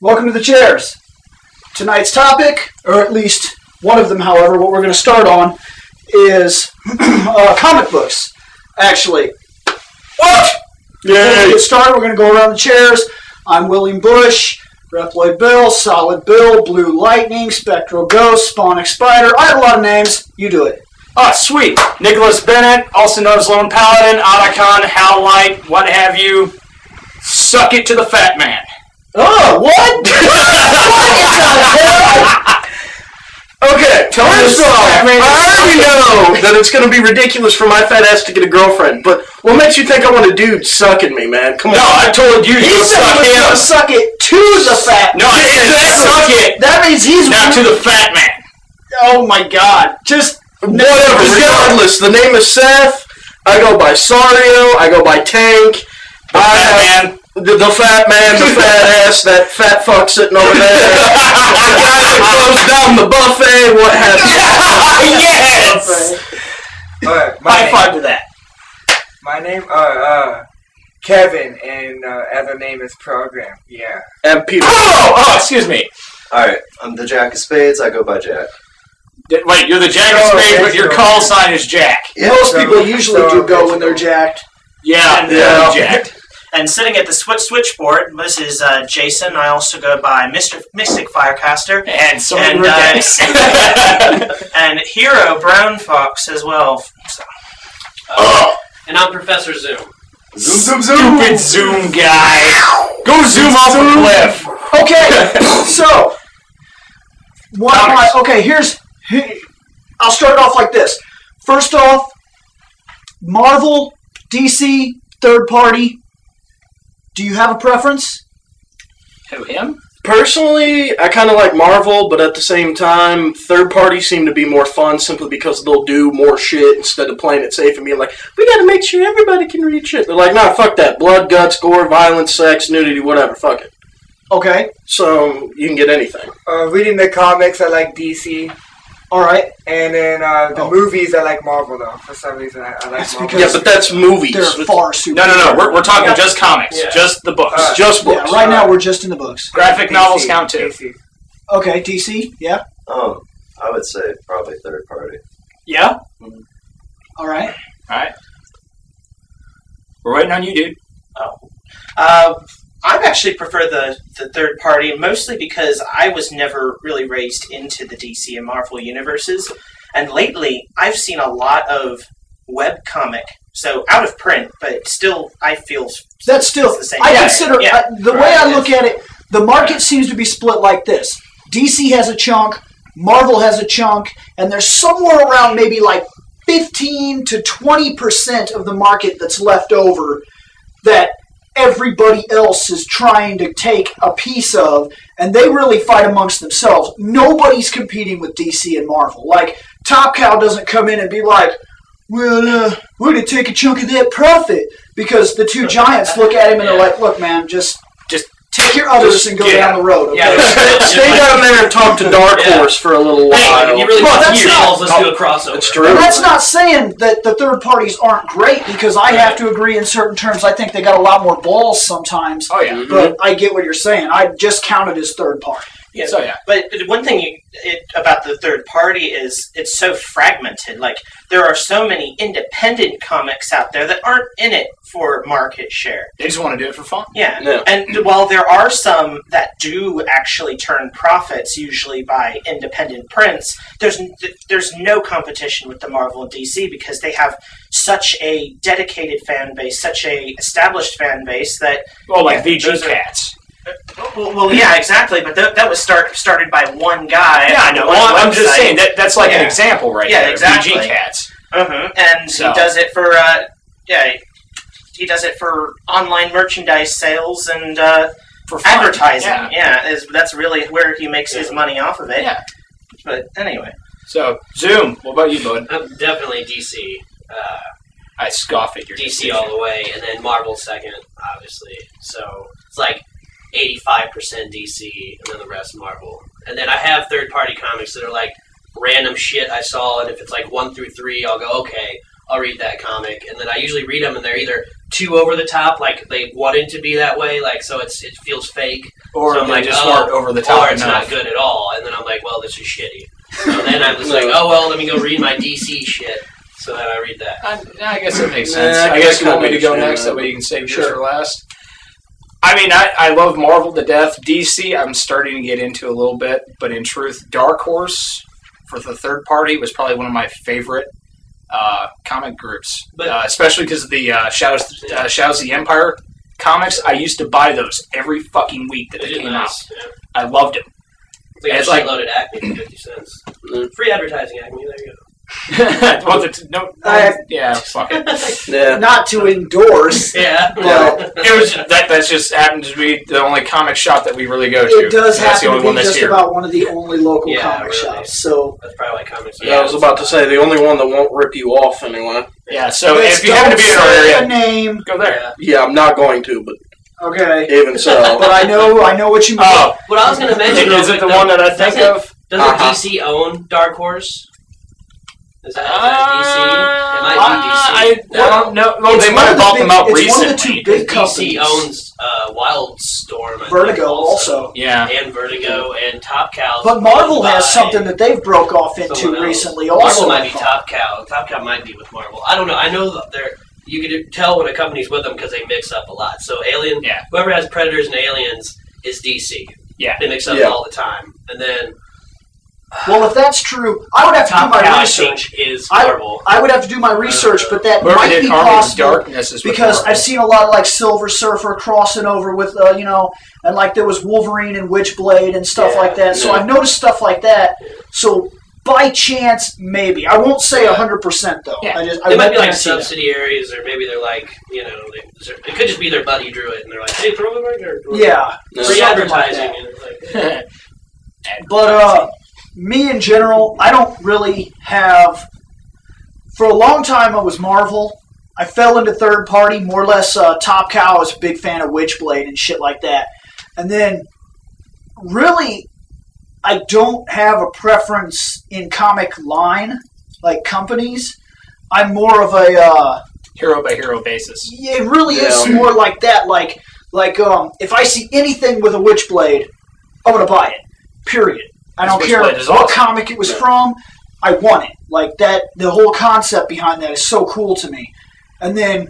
Welcome to the chairs. Tonight's topic, or at least one of them, however, what we're going to start on is uh, comic books. Actually, what? Before we get started, we're going to go around the chairs. I'm William Bush, Reploid Bill, Solid Bill, Blue Lightning, Spectral Ghost, Spawning Spider. I have a lot of names. You do it. Oh, sweet. Nicholas Bennett, also known as Lone Paladin, Otacon, Light, what have you. Suck it to the fat man. Oh, what? what Okay, first off, I already know that it's going to be ridiculous for my fat ass to get a girlfriend, but what makes you think I want a dude sucking me, man? Come on. No, I told you he to said suck he was him. going to suck it to the fat No, I said Exactly. suck it. That means he's Now to the fat man. Oh my god. Just Whatever, regardless, the name is Seth. I go by Sario. I go by Tank. I Fat man. The, the fat man, the fat ass, that fat fuck sitting over there. the guy that closed down the buffet, what have you. yes! Alright, my High name, five to that. my name, uh, uh, Kevin, and uh, other name is Program. Yeah. And Peter. Oh, oh, excuse me. Alright, I'm the Jack of Spades. I go by Jack. D- Wait, you're the Jack of Oh, Spades, but your your- call sign is Jack. most so- people usually so do go when they're original. jacked. Yeah, And, yeah, uh, Jack. And sitting at the switch switchboard, this is uh, Jason. I also go by Mr. Mystic Firecaster And so And, uh, and Hero Brown Fox as well. So, oh, And I'm Professor Zoom. Zoom, zoom, zoom. stupid Zoom guy. Go zoom off a cliff. Okay, so what am I? Okay, here's. he- I'll start it off like this. First off, Marvel, DC, third party. Do you have a preference? Who, him? Personally, I kind of like Marvel, but at the same time, third parties seem to be more fun simply because they'll do more shit instead of playing it safe and being like, we gotta make sure everybody can read shit. They're like, nah, fuck that. Blood, guts, gore, violence, sex, nudity, whatever, fuck it. Okay, So, you can get anything. Uh, reading the comics, I like DC, all right. and then uh, the Oh. movies, I like Marvel though. For some reason, I, I like That's Marvel. because- Yeah, but that's movies. They're It's far superior. No, no, no. We're, we're talking just comics, Yeah. just the books. Just Yeah, books. right now we're just in the books. Graphic DC, novels count too. DC. Okay, DC. Yeah, Um, I would say probably third party. yeah. All right. All right. We're waiting on you, dude. uh, I actually prefer the, the third party, mostly because I was never really raised into the DC and Marvel universes. And lately, I've seen a lot of web comic, so out of print, but still, I feel That's still. The same I consider Yeah. uh, the way I look at it. The market seems to be split like this: DC has a chunk, Marvel has a chunk, and there's somewhere around maybe like 15 to 20 percent of the market that's left over that everybody else is trying to take a piece of, and they really fight amongst themselves. Nobody's competing with DC and Marvel. Like Top Cow doesn't come in and be like, "Well, uh, we're gonna take a chunk of that profit," because the two giants look at him and they're like, "Look, man, Just take your others just and go get down out." the road." Okay? Yeah. Stay down there and talk to Dark Yeah. Horse for a little Hey, while. if you really well, that's not, let's do a crossover. It's true. And that's not saying that the third parties aren't great because I have to agree in certain terms. I think they got a lot more balls sometimes. Oh, yeah. But mm-hmm. I get what you're saying. I just counted as third party. Yeah. So, yeah. But one thing you, it, about the third party is it's so fragmented. Like there are so many independent comics out there that aren't in it for market share. They just want to do it for fun. Yeah. Yeah. And mm-hmm. while there are some that do actually turn profits, usually by independent prints, there's there's no competition with the Marvel and DC because they have such a dedicated fan base, such a established fan base that Well, like Yeah, VG those are- Cats. Well, well yeah, exactly. But th- that was start started by one guy. Yeah, I know. Well, I'm just saying that that's like an example right Yeah, there. exactly. VG Cats. Mhm. And So- he does it for uh, yeah, he does it for online merchandise sales and uh, For fun. advertising. Yeah. Yeah, is that's really where he makes his money off of it. Yeah. But anyway, So, Zoom, what about you, bud? I'm definitely DC. Uh, I scoff at your DC decision. all the way, and then Marvel second, obviously. So it's like 85% DC, and then the rest Marvel. And then I have third party comics that are like random shit I saw, and if it's like one through three, I'll go, okay, I'll read that comic. And then I usually read them, and they're either too over the top, like they wanted to be that way, like so it's it feels fake, Or So I'm like, just oh, over the top or it's enough. not good at all. And then I'm like, well, this is shitty. So then I'm just like, oh well, let me go read my DC shit. So then I read that. I, I guess it makes Nah, sense. I I guess you want me to go next, that, that way you can save yours Sure. for last. I mean, I, I love Marvel to death. DC, I'm starting to get into a little bit, but in truth, Dark Horse for the third party was probably one of my favorite uh, comic groups, But- uh, especially because of the uh, Shadows uh, Shadows of the Empire comics. I used to buy those every fucking week that they came out. Yeah. I loved them. It's like- at Acme for fifty cents. Free advertising, Acme. There you well, the, no, I- yeah, fuck it. Yeah. Not to endorse. yeah. Well, It was that. That's just happened to be the only comic shop that we really go to. it does That's the happen only to be just here. about one of the only local Yeah, comic really. shops. So That's probably why comics. are- Yeah, I was about to say the only one that won't rip you off anyway. Yeah, so Let's if you happen to be in our don't say a area, name. go there. Yeah. Yeah, I'm not going to, but Okay, even so, but I know I know what you mean. Oh, What I was going to mention is it the one that I think doesn't- of? Doesn't Uh-huh. DC own Dark Horse? Is that, is that DC? It might be DC. I don't know. Well, they might of have the bought big- them out it's one of the two big DC companies. owns uh, Wildstorm. I think, Vertigo also. Yeah, And Vertigo and Top Cow. But Marvel has something that they've broke off into someone else. recently. Marvel Also, might be Top Cow. Top Cow might be with Marvel. I don't know. I know that they're. You can tell when a company's with them because they mix up a lot. So Alien, Yeah. whoever has Predators and Aliens is DC. Yeah. they mix up Yeah. all the time. And then Well, if that's true, I would have to do Top my Cow, I research. think, is I- Marvel. I would have to do my research, but that might did be Army of possible Darkness is with because Marvel. I've seen a lot of like Silver Surfer crossing over with, uh, you know, and like there was Wolverine and Witchblade and stuff Yeah, like that. So yeah. I've noticed stuff like that. So by chance, maybe I won't say Yeah. hundred percent though. Yeah. I just I They might won't be like guarantee that. subsidiaries, or maybe they're like, you know, they, it could just be their buddy drew it, and they're like, hey, throw it right there. Yeah, No. Free something like advertising. that. and it's like, But uh, me in general, I don't really have. For a long time, I was Marvel. I fell into third party, more or less. Uh, Top Cow I was a big fan of Witchblade and shit like that. And then, really, I don't have a preference in comic line, like companies. I'm more of a. Uh, hero by hero basis. yeah, it really is more like that. Like, like um, if I see anything with a Witchblade, I'm gonna buy it. Period. I don't care what awesome. comic it was Yeah. from. I want it. Like that. The whole concept behind that is so cool to me. And then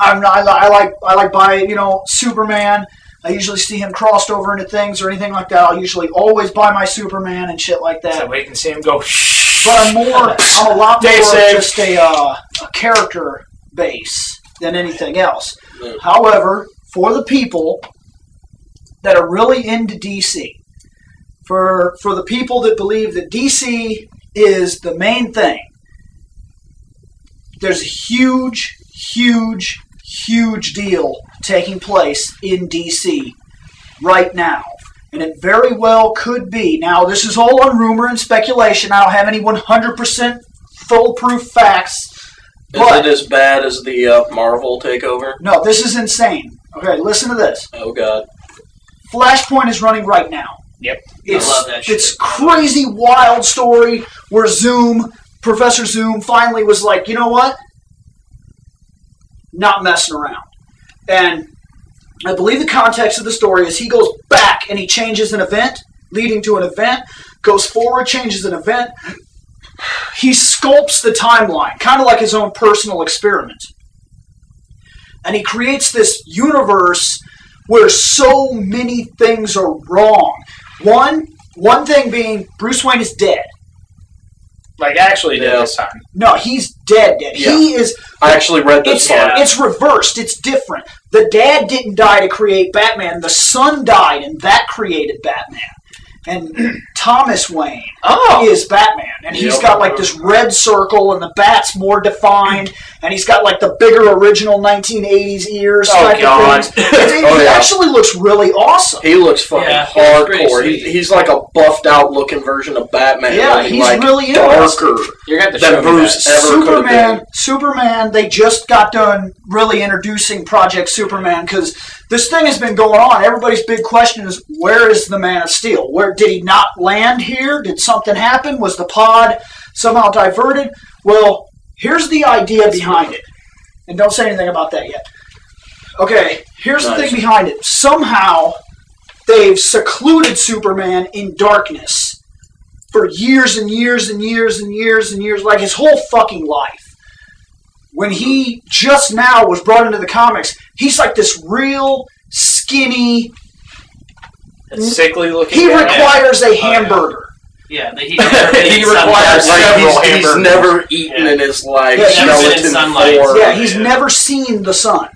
I'm not, I, I like I like buying you know Superman. I usually see him crossed over into things or anything like that. I'll usually always buy my Superman and shit like that. So we can see him go. But I'm more, I'm a lot more save. just a, uh, a character base than anything else. Yeah. However, for the people that are really into DC, for for the people that believe that DC is the main thing, there's a huge, huge, huge deal taking place in DC right now. And it very well could be. Now, this is all on rumor and speculation. I don't have any 100% foolproof facts. is But, it as bad as the uh, Marvel takeover? no, this is insane. Okay, listen to this. Oh God. Flashpoint is running right now. Yep. It's, love that shit. It's crazy, wild story where Zoom, Professor Zoom, finally was like, you know what? Not messing around. And I believe the context of the story is he goes back and he changes an event, leading to an event, goes forward, changes an event. He sculpts the timeline, kind of like his own personal experiment. And he creates this universe where so many things are wrong. One, one thing being Bruce Wayne is dead. Like actually did Yeah. this time. No, he's dead. Dead. Yeah. He is. I actually read this It's part. it's reversed. It's different. The dad didn't die to create Batman. The son died, and that created Batman. And Thomas Wayne Oh, is Batman, and he's Yep. got like this red circle, and the bat's more defined, and he's got like the bigger original 1980s ears Oh, type God. of things. It, Oh, it yeah. actually looks really awesome. He looks fucking Yeah, he looks pretty hardcore. sweet. He, he's like a buffed out looking version of Batman. Yeah, only, he's like, really interesting. darker. you're gonna have to show Bruce that. ever could've Superman, been. Superman, they just got done really introducing Project Superman because this thing has been going on. Everybody's big question is where is the Man of Steel? Where did he not land here? Did something happen? Was the pod somehow diverted? Well, here's the idea behind it. And don't say anything about that yet. Okay, here's the thing behind it. Somehow they've secluded Superman in darkness for years and years and years and years and years, like his whole fucking life. When he just now was brought into the comics, he's like this real skinny. A sickly looking. He guy. requires a Oh, yeah. hamburger. Yeah, he, He requires Like several he's, he's never eaten Yeah. in his life. Yeah, he's never been in sunlight. Yeah, he's yeah. never seen the sun.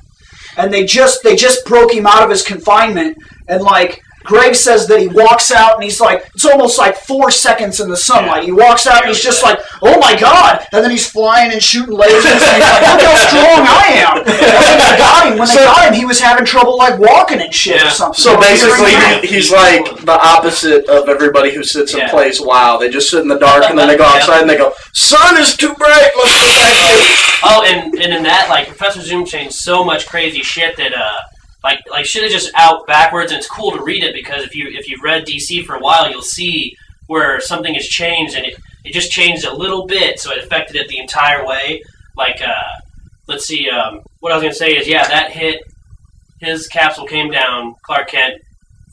And they just they just broke him out of his confinement and like Greg says that he walks out and he's like it's almost like four seconds in the sunlight. He walks out and he's just like, Oh my god and then he's flying and shooting lasers and he's like, Look how strong I am. And when they got him when they got him he was having trouble like walking and shit or something. So basically, he, he's like the opposite of everybody who sits and Yeah. plays WoW. They just sit in the dark and then they go Yeah. outside and they go, "Sun is too bright. Let's go back in." Oh, and, and in that, like Professor Zoom changed so much crazy shit that uh, like like shit is just out backwards, and it's cool to read it because if you if you've read DC for a while, you'll see where something has changed, and it, it just changed a little bit, so it affected it the entire way. Like, uh, let's see, um, what I was gonna say is, yeah, that hit his capsule came down. Clark Kent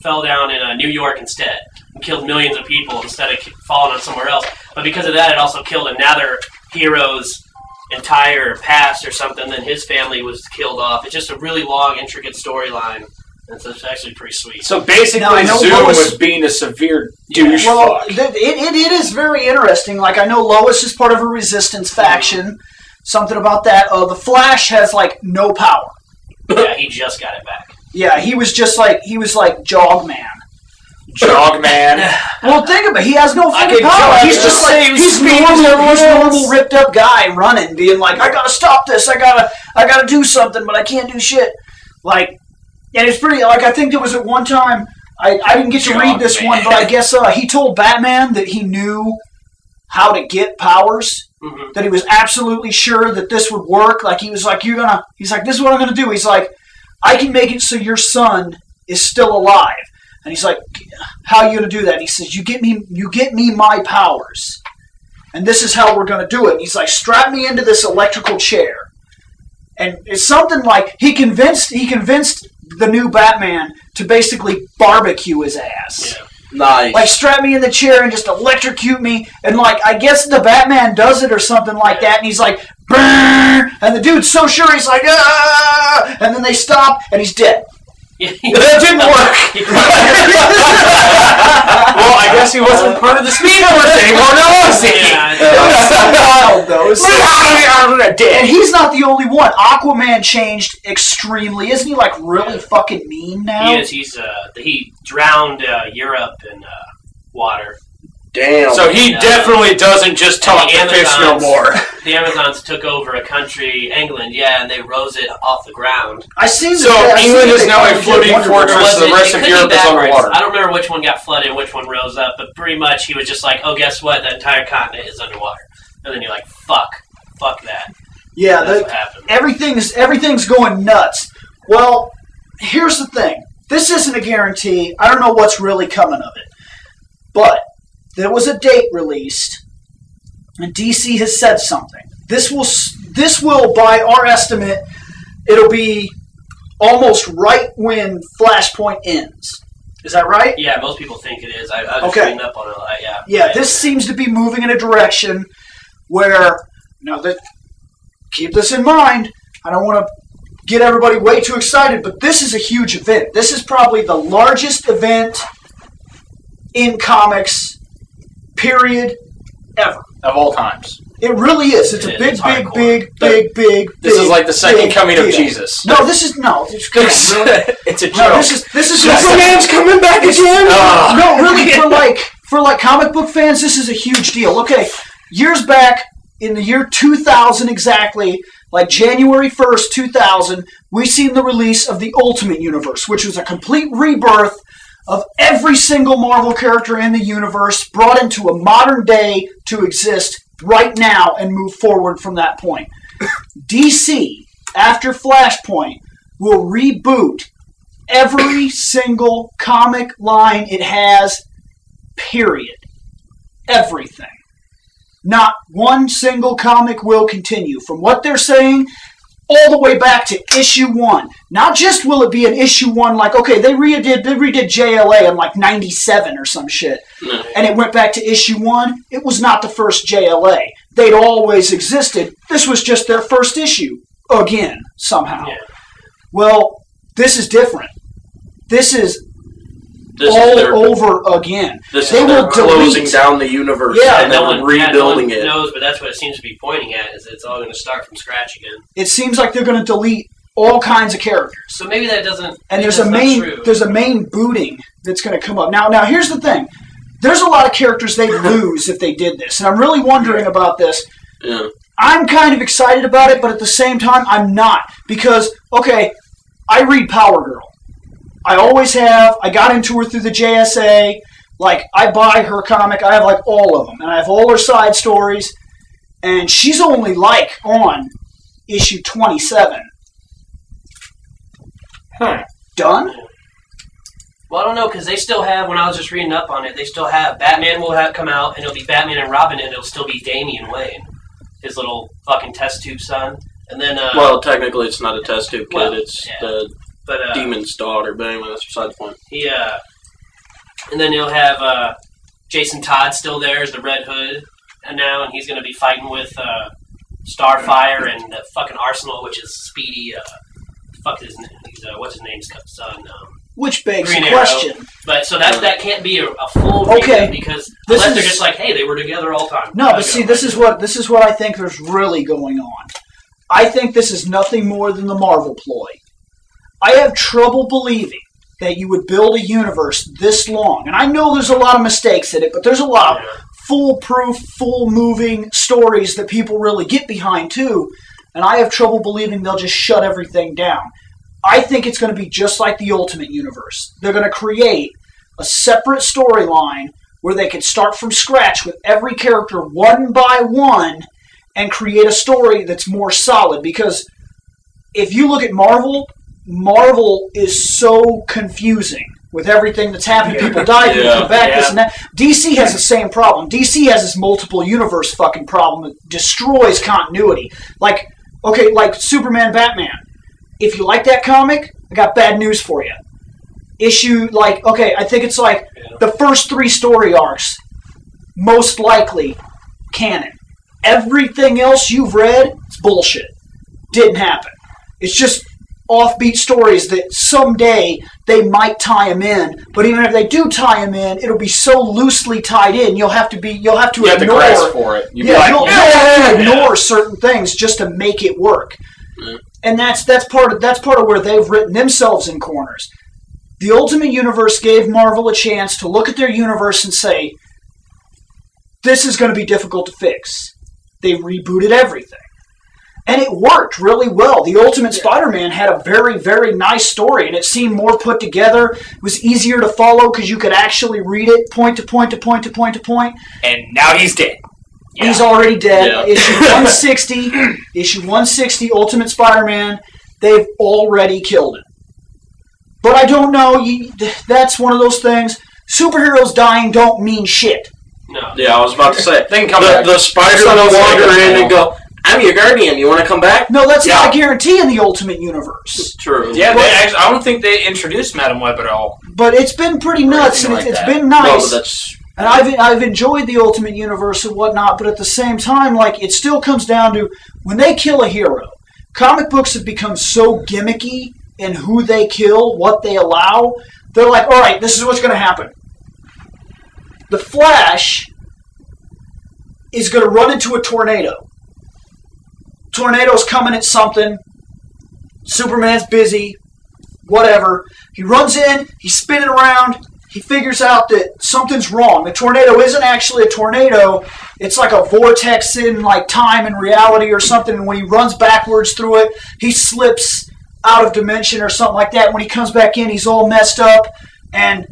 fell down in uh, New York instead and killed millions of people instead of falling on somewhere else. But because of that, it also killed another hero's entire past or something. Then his family was killed off. It's just a really long, intricate storyline. It's, it's actually pretty sweet. So basically, Now, I know Zoom Lois- was being a severe douche well, fuck. th- it, it, it is very interesting. Like I know Lois is part of a resistance faction. Something about that. Uh, the Flash has like no power. yeah, he just got it back. Yeah, he was just like he was like Jog Man. Jog man. Well, think about it. He has no fucking could power. He's just the like he's speed as normal. everyone He's else. normal ripped up guy running, being like, I gotta stop this. I gotta I gotta do something, but I can't do shit. Like, and it's pretty. Like I think there was at one time. I, I didn't get to read this Jog one, but I guess uh, he told Batman that he knew how to get powers. hmm That he was absolutely sure that this would work. Like he was like, "You're gonna." He's like, "This is what I'm gonna do." He's like, "I can make it so your son is still alive." And he's like, "How are you gonna do that?" And he says, "You get me, you get me my powers, and this is how we're gonna do it." And he's like, "Strap me into this electrical chair." And it's something like he convinced he convinced the new Batman to basically barbecue his ass. Yeah. Nice. Like strap me in the chair and just electrocute me, and like I guess the Batman does it or something like that, and he's like, Brrr! and the dude's so sure he's like, ah, and then they stop and he's dead. That didn't work. well, I guess he wasn't part of the Speed Force anymore, no, was he? Yeah, It was wild though. It's so- and he's not the only one. Aquaman changed extremely. Isn't he like really fucking mean now? he is. He's uh, he drowned uh, Europe in uh, water. Damn. So he Yeah. definitely doesn't just talk And to the fish no Amazons- more. The Amazons took over a country, England, yeah, and they rose it off the ground. I seen So that- I seen England that is they now a finally did floating Wonder fortress. Woman. So the it- rest it of could be Europe is backwards. underwater. I don't remember which one got flooded and which one rose up, but pretty much he was just like, "Oh, guess what? The entire continent is underwater." And then you're like, "Fuck, fuck that." Yeah, That's the, what happened. everything's everything's going nuts. Well, here's the thing. This isn't a guarantee. I don't know what's really coming of it. But there was a date released and DC has said something. This will this will by our estimate it'll be almost right when Flashpoint ends. Is that right? Yeah, most people think it is. I, I was just Okay. reading up on it. uh, yeah, Yeah, Right. this seems to be moving in a direction where now that keep this in mind. I don't want to get everybody way too excited, but this is a huge event. This is probably the largest event in comics, period, ever. Of all times. It really is. It's It a is. big, It's big, hardcore. big, big, big. This big, is like the second big coming of deal. Jesus. No, this is no. It's, come on, really? it's a joke. No, this is this is Superman's coming back again. Ugh. Ah. no, really for like for like comic book fans, this is a huge deal. Okay, years back in the year 2000 exactly, like January 1st, 2000, we seen the release of the Ultimate Universe, which was a complete rebirth of every single Marvel character in the universe brought into a modern day to exist right now and move forward from that point. DC, after Flashpoint, will reboot every single comic line it has, period. Everything. Not one single comic will continue. From what they're saying, all the way back to issue one. Not just will it be an issue one, like okay, they redid they redid JLA in like '97 or some shit, No. and it went back to issue one. It was not the first JLA. They'd always existed. This was just their first issue again somehow. Yeah. Well, this is different. This is This all is their, over again. this they is their will closing delete. down the universe Yeah, and no then one, rebuilding no one it. knows, but that's what it seems to be pointing at. Is it's all going to start from scratch again. It seems like they're going to delete all kinds of characters. So maybe that doesn't. and there's a main true. there's a main booting that's going to come up now now here's the thing there's a lot of characters they lose if they did this and i'm really wondering about this Yeah. i'm kind of excited about it but at the same time i'm not because okay i read power girl i always have i got into her through the jsa like i buy her comic i have like all of them and i have all her side stories and she's only like on issue 27 Huh. done Well, I don't know because they still have. When I was just reading up on it, they still have Batman will have come out, and it'll be Batman and Robin, and it'll still be Damian Wayne, his little fucking test tube son. And then, uh, Well, technically, it's not a test tube kid. Well, it's yeah. the but uh, demon's daughter. But anyway, that's beside the point. he uh, and then you'll have uh, Jason Todd still there as the Red Hood, and now, and he's going to be fighting with uh, Starfire and the fucking Arsenal, which is Speedy. Uh, fuck his name. He's, uh, what's his name's son? Um, which begs Green the Arrow. question But so that that can't be a, a full Okay. reboot because This unless they're is- just like, hey, they were together all the time. No, but see, this is what this is what I think there's really going on. I think this is nothing more than the Marvel ploy. I have trouble believing that you would build a universe this long, and I know there's a lot of mistakes in it, but there's a lot of foolproof, full moving stories that people really get behind too. And I have trouble believing they'll just shut everything down. I think it's going to be just like the Ultimate Universe. They're going to create a separate storyline where they can start from scratch with every character one by one and create a story that's more solid. Because if you look at Marvel, Marvel is so confusing with everything that's happening. People die, people Yeah. come back, this and that. DC has the same problem. DC has this multiple universe fucking problem that destroys continuity. Like, okay, like Superman, Batman. If you like that comic, I got bad news for you. Issue like okay, I think it's like the first three story arcs, most likely canon. Everything else you've read, it's bullshit. Didn't happen. It's just offbeat stories that someday they might tie them in. But even if they do tie them in, it'll be so loosely tied in. You'll have to be. You'll have to You have to ignore. for it. You'd yeah, like, you'll, yeah, you'll have yeah, to yeah. ignore certain things just to make it work. Yeah. And that's that's part of that's part of where they've written themselves in corners. The Ultimate Universe gave Marvel a chance to look at their universe and say, "This is going to be difficult to fix." They rebooted everything. And it worked really well. The Ultimate Spider-Man had a very, very nice story, and it seemed more put together. It was easier to follow because you could actually read it point to point to point to point to point. And now he's dead. Yeah. He's already dead. Yeah. Issue 160, issue 160, Ultimate Spider-Man. They've already killed him. But I don't know. You, that's one of those things. Superheroes dying don't mean shit. No. Yeah, I was about to say. They can come the, back. the spider Some will wander in and go, I'm your guardian. You want to come back? No, that's Yeah. not a guarantee in the Ultimate Universe. True. Yeah, they actually, I don't think they introduced Madame Web at all. But it's been pretty nuts, and anything it's, like it's that. been nice. but that's And I've I've enjoyed the Ultimate Universe and whatnot, but at the same time, like it still comes down to when they kill a hero. Comic books have become so gimmicky in who they kill, what they allow. They're like, all right, this is what's going to happen. The Flash is going to run into a tornado. Tornado's coming at something. Superman's busy. Whatever. He runs in. He's spinning around he figures out that something's wrong. The tornado isn't actually a tornado. It's like a vortex in like time and reality or something. And when he runs backwards through it, he slips out of dimension or something like that. When he comes back in, he's all messed up and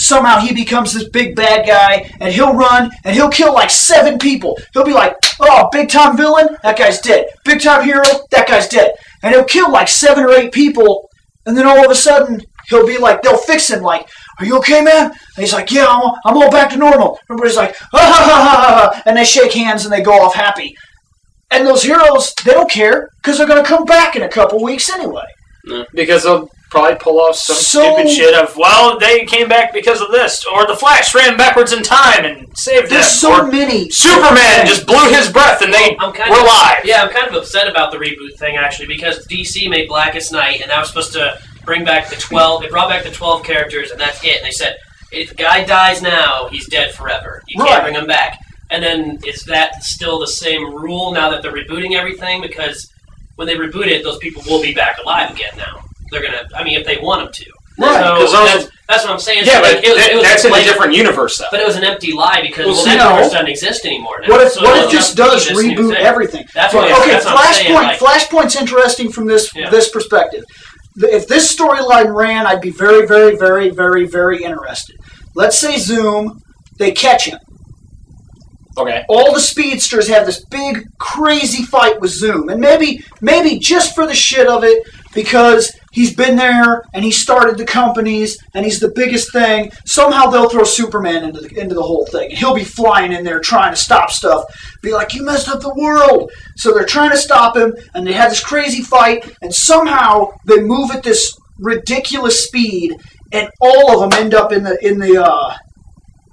somehow he becomes this big bad guy and he'll run and he'll kill like seven people. He'll be like, "Oh, big time villain, that guy's dead. Big time hero, that guy's dead." And he'll kill like seven or eight people and then all of a sudden he'll be like, they'll fix him like, are you okay, man? And he's like, yeah, I'm all, I'm all back to normal. Everybody's like, ah, ha, ha, ha, ha, ha, and they shake hands and they go off happy. And those heroes, they don't care because they're going to come back in a couple weeks anyway. because they'll probably pull off some So- stupid shit of well they came back because of this or the Flash ran backwards in time and saved them There's so or many. Superman just blew his breath and they I'm kind were of alive. Yeah, I'm kind of upset about the reboot thing actually because DC made Blackest Night and that was supposed to bring back the twelve. They brought back the twelve characters and that's it. And they said if the guy dies now, he's dead forever. You Right. can't bring him back. And then is that still the same rule now that they're rebooting everything? Because when they reboot it, those people will be back alive again now. They're gonna. I mean, if they want them to. Right, So 'cause those- that's, that's what I'm saying. Yeah, So, but like, it was- that- it was that's in a different universe though. But it was an empty lie because Well, well, see, that no. universe doesn't exist anymore now. What if So what if this just does reboot everything? That's Right, what- okay, that's what Flashpoint. like- Flashpoint's interesting from this Yeah. this perspective. If this storyline ran, I'd be very, very, very, very, very interested. Let's say Zoom, they catch him. okay. All the speedsters have this big, crazy fight with Zoom, and maybe, maybe just for the shit of it, because he's been there and he started the companies and he's the biggest thing. Somehow they'll throw Superman into the into the whole thing, he'll be flying in there trying to stop stuff. Be like, "You messed up the world!" So they're trying to stop him, and they have this crazy fight, and somehow they move at this ridiculous speed, and all of them end up in the in the uh,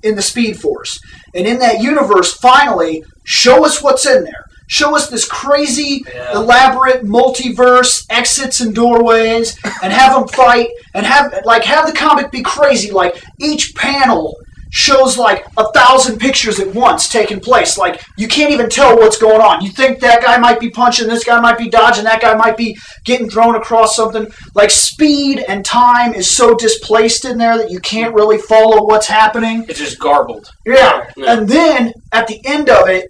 in the Speed Force. And in that universe, finally, show us what's in there. Show us this crazy, elaborate multiverse exits and doorways, and have them fight, and have like have the comic be crazy. Like each panel shows like a thousand pictures at once taking place. Like you can't even tell what's going on. You think that guy might be punching, this guy might be dodging, that guy might be getting thrown across something. Like speed and time is so displaced in there that you can't really follow what's happening. It's just garbled. Yeah. Yeah. And then at the end of it,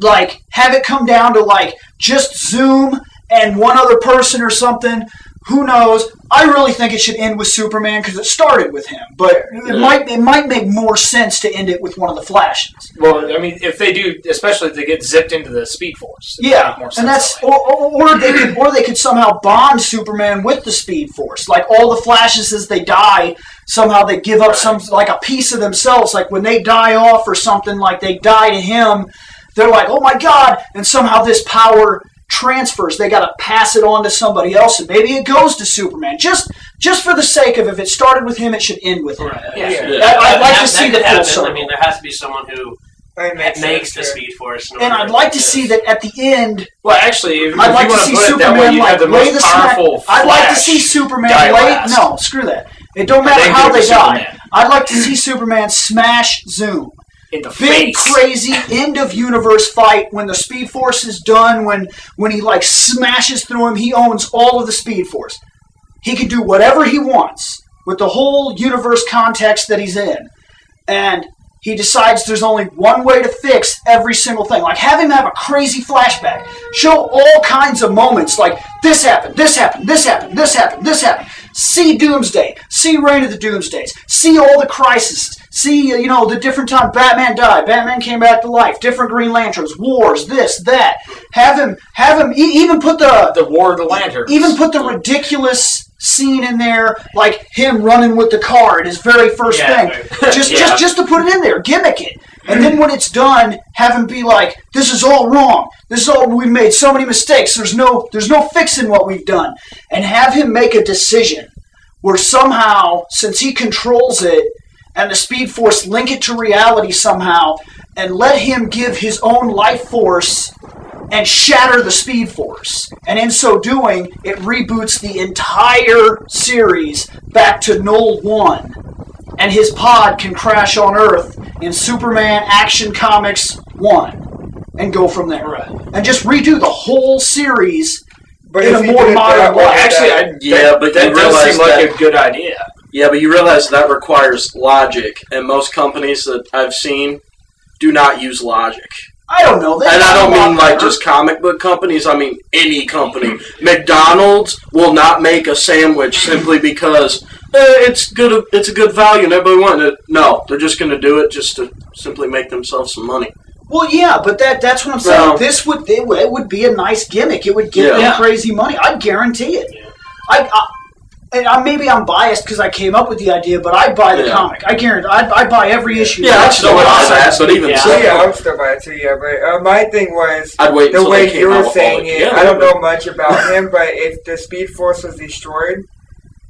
like have it come down to like just Zoom and one other person or something. Who knows? I really think it should end with Superman because it started with him. But it might it might make more sense to end it with one of the Flashes. Well, I mean, if they do, especially if they get zipped into the Speed Force, it Yeah, make more sense and that's that or, or, or they could or they could somehow bond Superman with the Speed Force. Like all the Flashes as they die, somehow they give up some like a piece of themselves. Like when they die off or something, like they die to him, they're like, oh my god, and somehow this power transfers. They got to pass it on to somebody else, and maybe it goes to Superman. Just just for the sake of if it started with him, it should end with him. Yeah. Yeah. I- I'd like That- to see that the could full circle. I mean, there has to be someone who It makes, makes the sense, Speed Force. And I'd like to do see that at the end Well, actually, if, I'd if like you to see to put it that Superman way, like the lay the smack. I'd like to see Superman lay. last. No, screw that. It don't matter how they die. Superman. I'd like to see Superman smash Zoom. In the Big crazy end of universe fight when the Speed Force is done. When when he like smashes through him, he owns all of the Speed Force. He can do whatever he wants with the whole universe context that he's in, and he decides there's only one way to fix every single thing. Like have him have a crazy flashback, show all kinds of moments like this happened, this happened, this happened, this happened, this happened. See Doomsday, see Reign of the Doomsdays, see all the crises, see uh, you know the different time Batman died, Batman came back to life, different Green Lanterns, wars, this, that. Have him, have him, e- even put the The War of the Lanterns. even put the ridiculous scene in there, like him running with the car at his very first Yeah, thing. Just, Yeah. just, just to put it in there, gimmick it, and then when it's done, have him be like, "This is all wrong. This is all we made so many mistakes. There's no, there's no fixing what we've done," and have him make a decision where somehow, since he controls it, and the Speed Force link it to reality somehow, and let him give his own life force and shatter the Speed Force. And in so doing, it reboots the entire series back to Null 1. And his pod can crash on Earth in Superman Action Comics 1 and go from there. Right. And just redo the whole series But in a more modern way. way, Actually, I, Yeah, that, but that you does seem like that- a good idea. Yeah, but you realize that requires logic, and most companies that I've seen do not use logic. I don't know. They And I don't mean like just comic book companies. I mean any company. McDonald's will not make a sandwich simply because eh, it's good. It's a good value, and everybody wants it. No, they're just going to do it just to simply make themselves some money. Well, yeah, but that that's what I'm saying. No. This would it, would- it would be a nice gimmick. It would give Yeah. them crazy money. I'd guarantee it. I, I and I, maybe I'm biased because I came up with the idea, but I buy the Yeah. comic. I guarantee I I buy every issue. Yeah, I'd still That's buy awesome. that, but even Yeah. so, So yeah, I'm still by it too. Yeah, but uh, my thing was I'd wait the way you were saying it. yeah, I don't but- know much about him, but if the Speed Force was destroyed,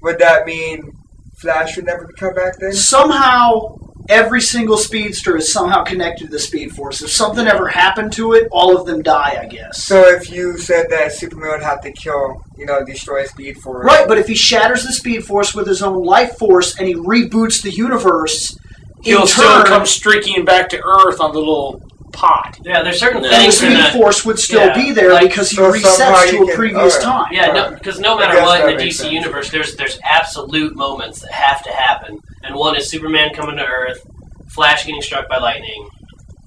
would that mean Flash would never come back then? Somehow, every single speedster is somehow connected to the Speed Force. If something ever happened to it, all of them die. I guess. So if you said that Superman would have to kill, you know, destroy Speed Force, Right, but if he shatters the Speed Force with his own life force and he reboots the universe, He'll in still come streaking back to Earth on the little pod. Yeah, there's certain Yeah. and the things in Speed that. Force would still yeah, be there like- because he So resets to a previous alright. time. Yeah, no, because no I matter what in the DC sense. universe, there's there's absolute moments that have to happen, and one is Superman coming to Earth, Flash getting struck by lightning,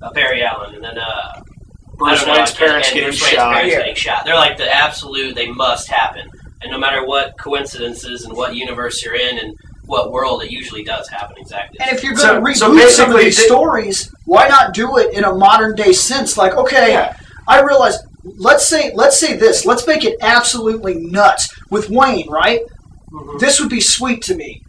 uh, Barry Allen, and then uh, Bruce I Wayne's parents and getting Bruce Wayne's shot. parents Yeah. getting shot. They're like the absolute. They must happen, and no matter what coincidences and what universe you're in and what world, it usually does happen exactly. And if you're So- going to so reboot some of these the- stories, why not do it in a modern day sense? Like, okay, Yeah. I realize. Let's say, let's say this. Let's make it absolutely nuts with Wayne, right? Mm-hmm. This would be sweet to me.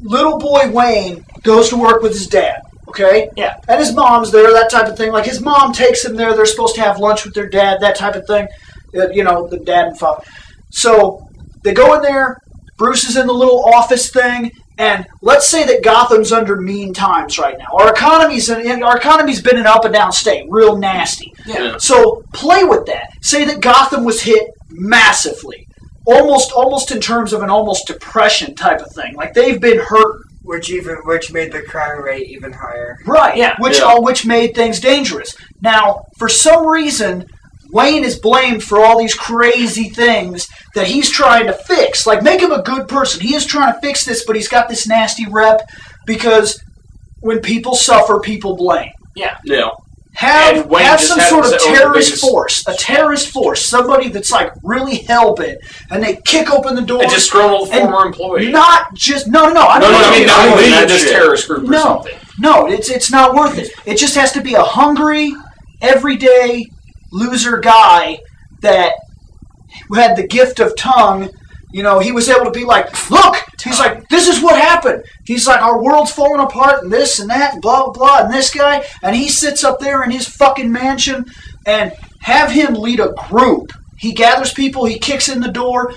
Little boy Wayne goes to work with his dad. Okay. Yeah. And his mom's there, that type of thing. Like his mom takes him there. They're supposed to have lunch with their dad, that type of thing. Uh, you know, the dad and father. So they go in there. Bruce is in the little office thing, and let's say that Gotham's under mean times right now. Our economy's in, our economy's been an up and down state, real nasty. Yeah. So play with that. Say that Gotham was hit massively, almost almost in terms of an almost depression type of thing. Like they've been hurt, which even which made the crime rate even higher. right? Yeah. Which Yeah. all which made things dangerous. Now, for some reason. Wayne is blamed for all these crazy things that he's trying to fix. Like, make him a good person. He is trying to fix this, but he's got this nasty rep because when people suffer, people blame. Yeah. Yeah. Have have some sort of to own the terrorist force, a terrorist force, somebody that's like really hell bent, and they kick open the door. A disgruntled and former employee. Not just no, no, no. I no, don't no. I mean, not not even leading that this shit. terrorist group or no, something. no. It's it's not worth it. It just has to be a hungry, everyday loser guy that had the gift of tongue. You know, he was able to be like, look, he's like, this is what happened. He's like, our world's falling apart and this and that and blah, blah, blah. And this guy, and he sits up there in his fucking mansion and have him lead a group. He gathers people, he kicks in the door.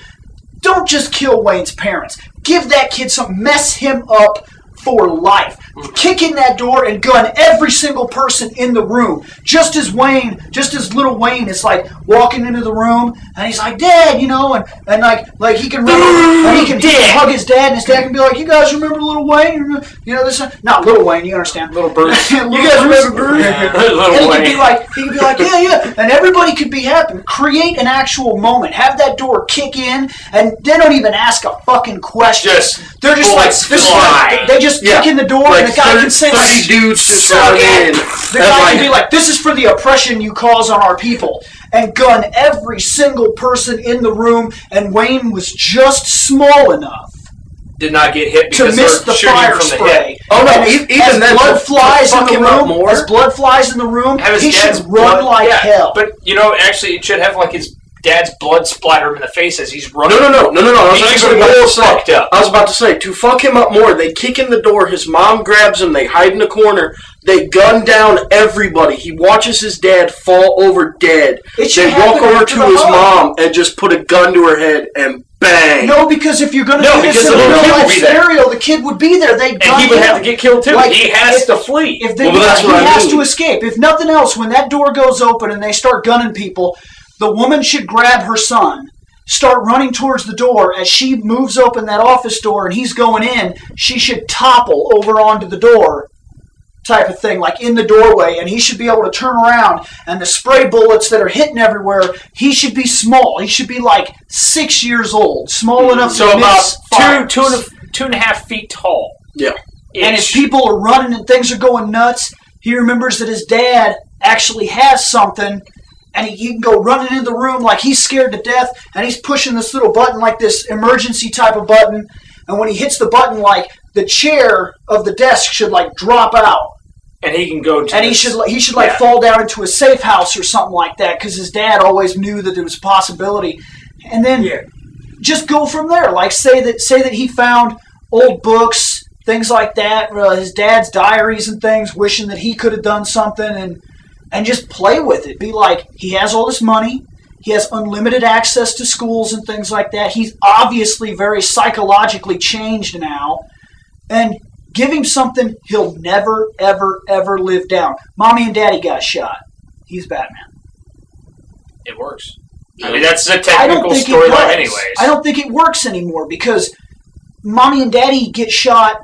Don't just kill Wayne's parents. Give that kid some, mess him up for life. Kick in that door and gun every single person in the room. Just as Wayne, just as little Wayne is like walking into the room and he's like, Dad, you know, and, and like like he can run and he can, can hug his dad and his dad can be like, You guys remember little Wayne? You know this not little Wayne, you understand. Little Bruce. you guys remember Bruce? and Little he could be like, he could be like, yeah, yeah, and everybody could be happy. Create an actual moment. Have that door kick in, and they don't even ask a fucking question. Just They're just like, bullets this is fly. they just Yeah. kick in the door, Like the guy can say, 30 like, dudes just Suck running it! in. the guy like- can be like, this is for the oppression you cause on our people, and gun every single person in the room. And Wayne was just small enough Did not get hit to because miss they're the fire from the spray. hip. Oh, no, And even as then, blood to- to flies in the room. more- As blood flies in the room, he should run blood- like yeah, hell. But you know, actually, it should have like his dad's blood splatter him in the face as he's running. No, no, no, no, no, no. I was He's actually even about more to say. fucked up. I was about to say to fuck him up more. They kick in the door. His mom grabs him. They hide in the corner. They gun down everybody. He watches his dad fall over dead. It should They walk happen over after to the his hug. mom and just put a gun to her head and bang. No, because if you're going to No, do this because in a the little real would life be there. scenario, the kid would be there. They'd and he would him. have to get killed too. Like, he has if- to flee. If they, Well, that's he what I has mean. to escape. If nothing else, when that door goes open and they start gunning people, the woman should grab her son, start running towards the door. As she moves open that office door and he's going in, she should topple over onto the door. Type of thing, like in the doorway, and he should be able to turn around. And the spray bullets that are hitting everywhere, he should be small. He should be like six years old, small mm-hmm. enough so to about miss two, two and a, two and a half feet tall. Yeah. And if people are running and things are going nuts, he remembers that his dad actually has something, and he, he can go running into the room like he's scared to death, and he's pushing this little button like this emergency type of button. And when he hits the button, like the chair of the desk should like drop out, and he can go to and he this- should he should like Yeah. fall down into a safe house or something like that because his dad always knew that there was a possibility. And then Yeah. just go from there. Like say that say that he found old books, things like that, uh, his dad's diaries and things, wishing that he could have done something, and and just play with it. Be like, he has all this money. He has unlimited access to schools and things like that. He's obviously very psychologically changed now. And give him something he'll never, ever, ever live down. Mommy and daddy got shot. He's Batman. It works. I mean, that's a technical think it storyline, anyways. I don't think it works anymore because mommy and daddy get shot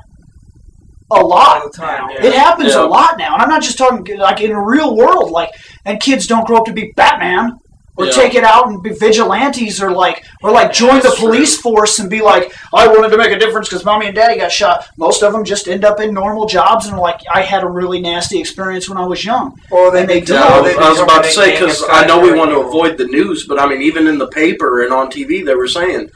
a lot All the time, yeah. It happens Yeah. a lot now, and I'm not just talking like in a real world. Like, and kids don't grow up to be Batman or Yeah. take it out and be vigilantes or like or like join the that's police force and be like, I wanted to make a difference because mommy and daddy got shot. Most of them just end up in normal jobs and are like, I had a really nasty experience when I was young. Or they And they become- do. Yeah, I was, they I was about to say because I know we want to avoid the news, but I mean, even in the paper and on TV, they were saying,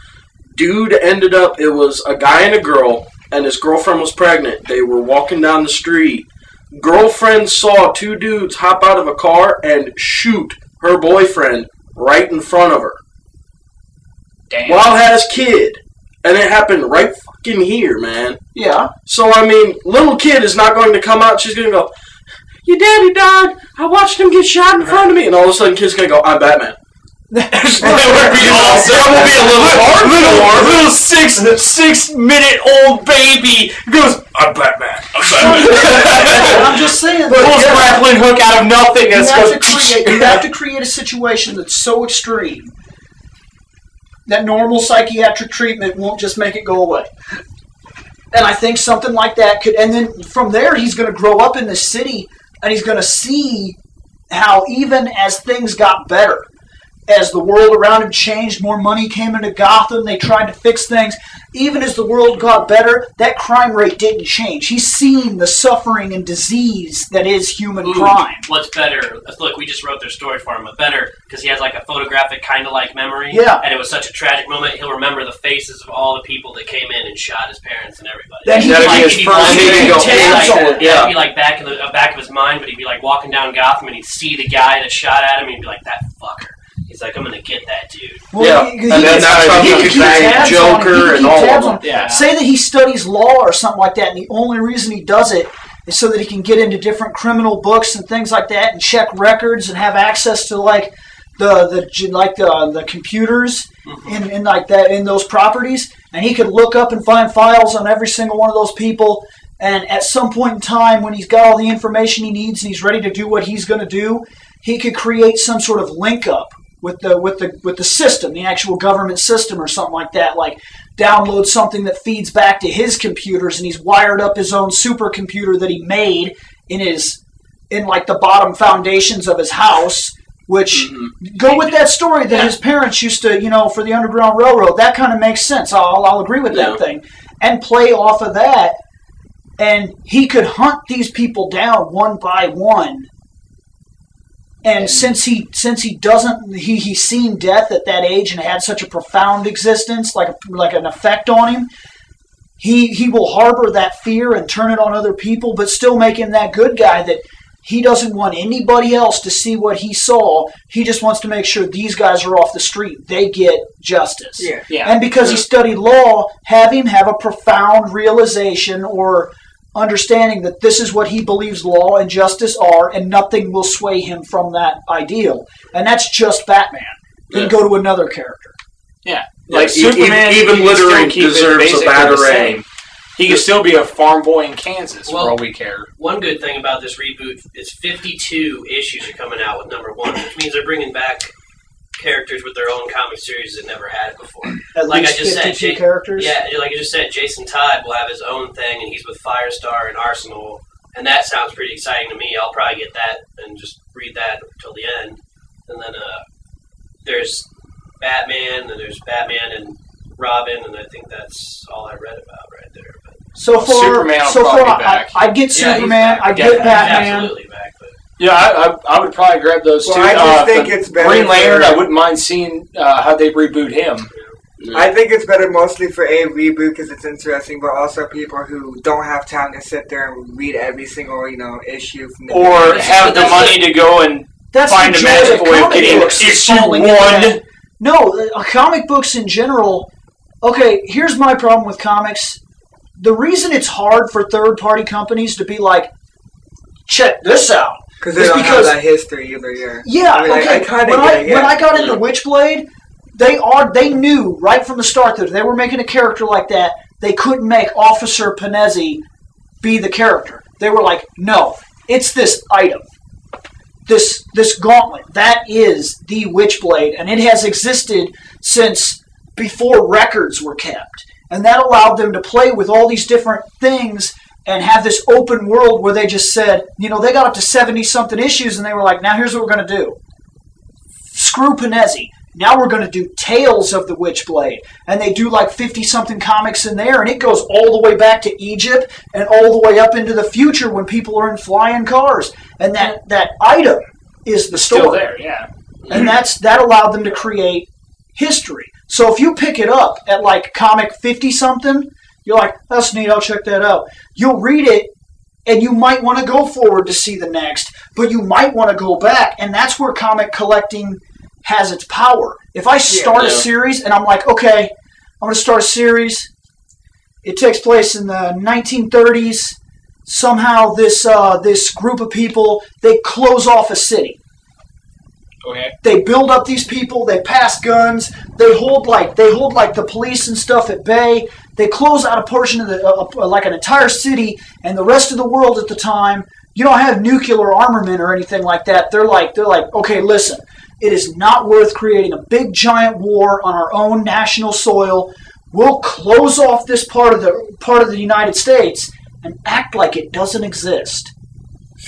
dude ended up. It was a guy and a girl, and his girlfriend was pregnant. They were walking down the street. Girlfriend saw two dudes hop out of a car and shoot her boyfriend right in front of her Damn. while has kid, and it happened right fucking here, man. Yeah, So I mean, little kid is not going to come out. She's going to go, "Your daddy died. I watched him get shot in front of me," and all of a sudden, kid's going to go, "I'm Batman." That would be awesome. That would be a little hard little, little six six minute old baby goes. I'm Batman. I'm Batman. I'm just saying. Pulls that- grappling hook out of nothing and you have, goes. to create, you have to create a situation that's so extreme that normal psychiatric treatment won't just make it go away. And I think something like that could, and then from there, he's going to grow up in the city and he's going to see how even as things got better, as the world around him changed, more money came into Gotham, they tried to fix things. Even as the world got better, that crime rate didn't change. He's seen the suffering and disease that is human Ooh, crime. What's better? Look, we just wrote their story for him, but better because he has like a photographic kind of like memory. Yeah. And it was such a tragic moment. He'll remember the faces of all the people that came in and shot his parents and everybody. Then he That'd might be his first walking thing to in He'd on like, yeah, be like back in the uh, back of his mind, but he'd be like walking down Gotham and he'd see the guy that shot at him. and He'd be like, "That fucker." He's like, "I'm gonna get that dude." Well, Yeah, he- and he- then that's how he he can could keep bang on it. He Joker can and all of tabs them. on it. Yeah. Say that he studies law or something like that, and the only reason he does it is so that he can get into different criminal books and things like that, and check records and have access to like the the like the the computers mm-hmm. in, in like that in those properties, and he could look up and find files on every single one of those people. And at some point in time, when he's got all the information he needs and he's ready to do what he's going to do, he could create some sort of link up with the with the with the system, the actual government system or something like that. Like download something that feeds back to his computers, and he's wired up his own supercomputer that he made in his in like the bottom foundations of his house. Which mm-hmm. go with that story that his parents used to, you know, for the Underground Railroad. That kind of makes sense. I'll, I'll agree with Yeah. that thing, and play off of that. And he could hunt these people down one by one and since he since he doesn't he he's seen death at that age and had such a profound existence, like a, like an effect on him, he he will harbor that fear and turn it on other people, but still make him that good guy that he doesn't want anybody else to see what he saw. He just wants to make sure these guys are off the street. They get justice. Yeah. Yeah. And because he studied law, have him have a profound realization or understanding that this is what he believes law and justice are, and nothing will sway him from that ideal. And that's just Batman. Then Yeah. go to another character. Yeah. Yeah, Like e- e- Superman, even he littering deserves a basically bad the He could still be a farm boy in Kansas Well- for all we care. One good thing about this reboot is 52 issues are coming out with number one, which means they're bringing back characters with their own comic series that never had it before. At Like I least just said, 52 characters. Yeah, like I just said, Jason Todd will have his own thing, and he's with Firestar and Arsenal, and that sounds pretty exciting to me. I'll probably get that and just read that till the end. And then uh, there's Batman, and there's Batman and Robin, and I think that's all I read about right there. But So far, Superman so far, back. I, I'd get Yeah, Superman. back. I'd Yeah, get he's Batman. Absolutely back. But Yeah, I, I, I would probably grab those Well, two. I just Uh, think it's better Green Lantern. for- I wouldn't mind seeing uh, how they reboot him. I think it's better mostly for a reboot because it's interesting, but also people who don't have time to sit there and read every single you know issue from the Or But have the that's money to go and That's find the a joy magic way of comic getting books, is issue one. No, uh, comic books in general. Okay, here's my problem with comics. The reason it's hard for third party companies to be like, check this out. Because they It's don't because- have that history either. Yeah. Yeah, I mean, I- okay. I kinda when, I, it, yeah. when I got into Witchblade, they are they knew right from the start that if they were making a character like that, they couldn't make Officer Panezzi be the character. They were like, no, it's this item, this this gauntlet. That is the Witchblade, and it has existed since before records were kept, and that allowed them to play with all these different things and have this open world where they just said, you know, they got up to 70 something issues and they were like, now here's what we're going to do. Screw Panezzi. Now we're going to do Tales of the Witchblade. And they do like 50 something comics in there, and it goes all the way back to Egypt and all the way up into the future when people are in flying cars. And that, that item is the story Still there, yeah. and that's that allowed them to create history. So if you pick it up at like comic fifty something, you're like, that's neat. I'll check that out. You'll read it, and you might want to go forward to see the next, but you might want to go back, and that's where comic collecting has its power. If I start a Yeah. series and I'm like, okay, I'm going to start a series. It takes place in the 1930s. Somehow, this uh, this group of people they close off a city Okay. they build up these people they pass guns they hold like they hold like the police and stuff at bay they close out a portion of the uh, like an entire city and the rest of the world at the time you don't have nuclear armament or anything like that. They're like they're like okay listen it is not worth creating a big giant war on our own national soil. We'll close off this part of the part of the united states and act like it doesn't exist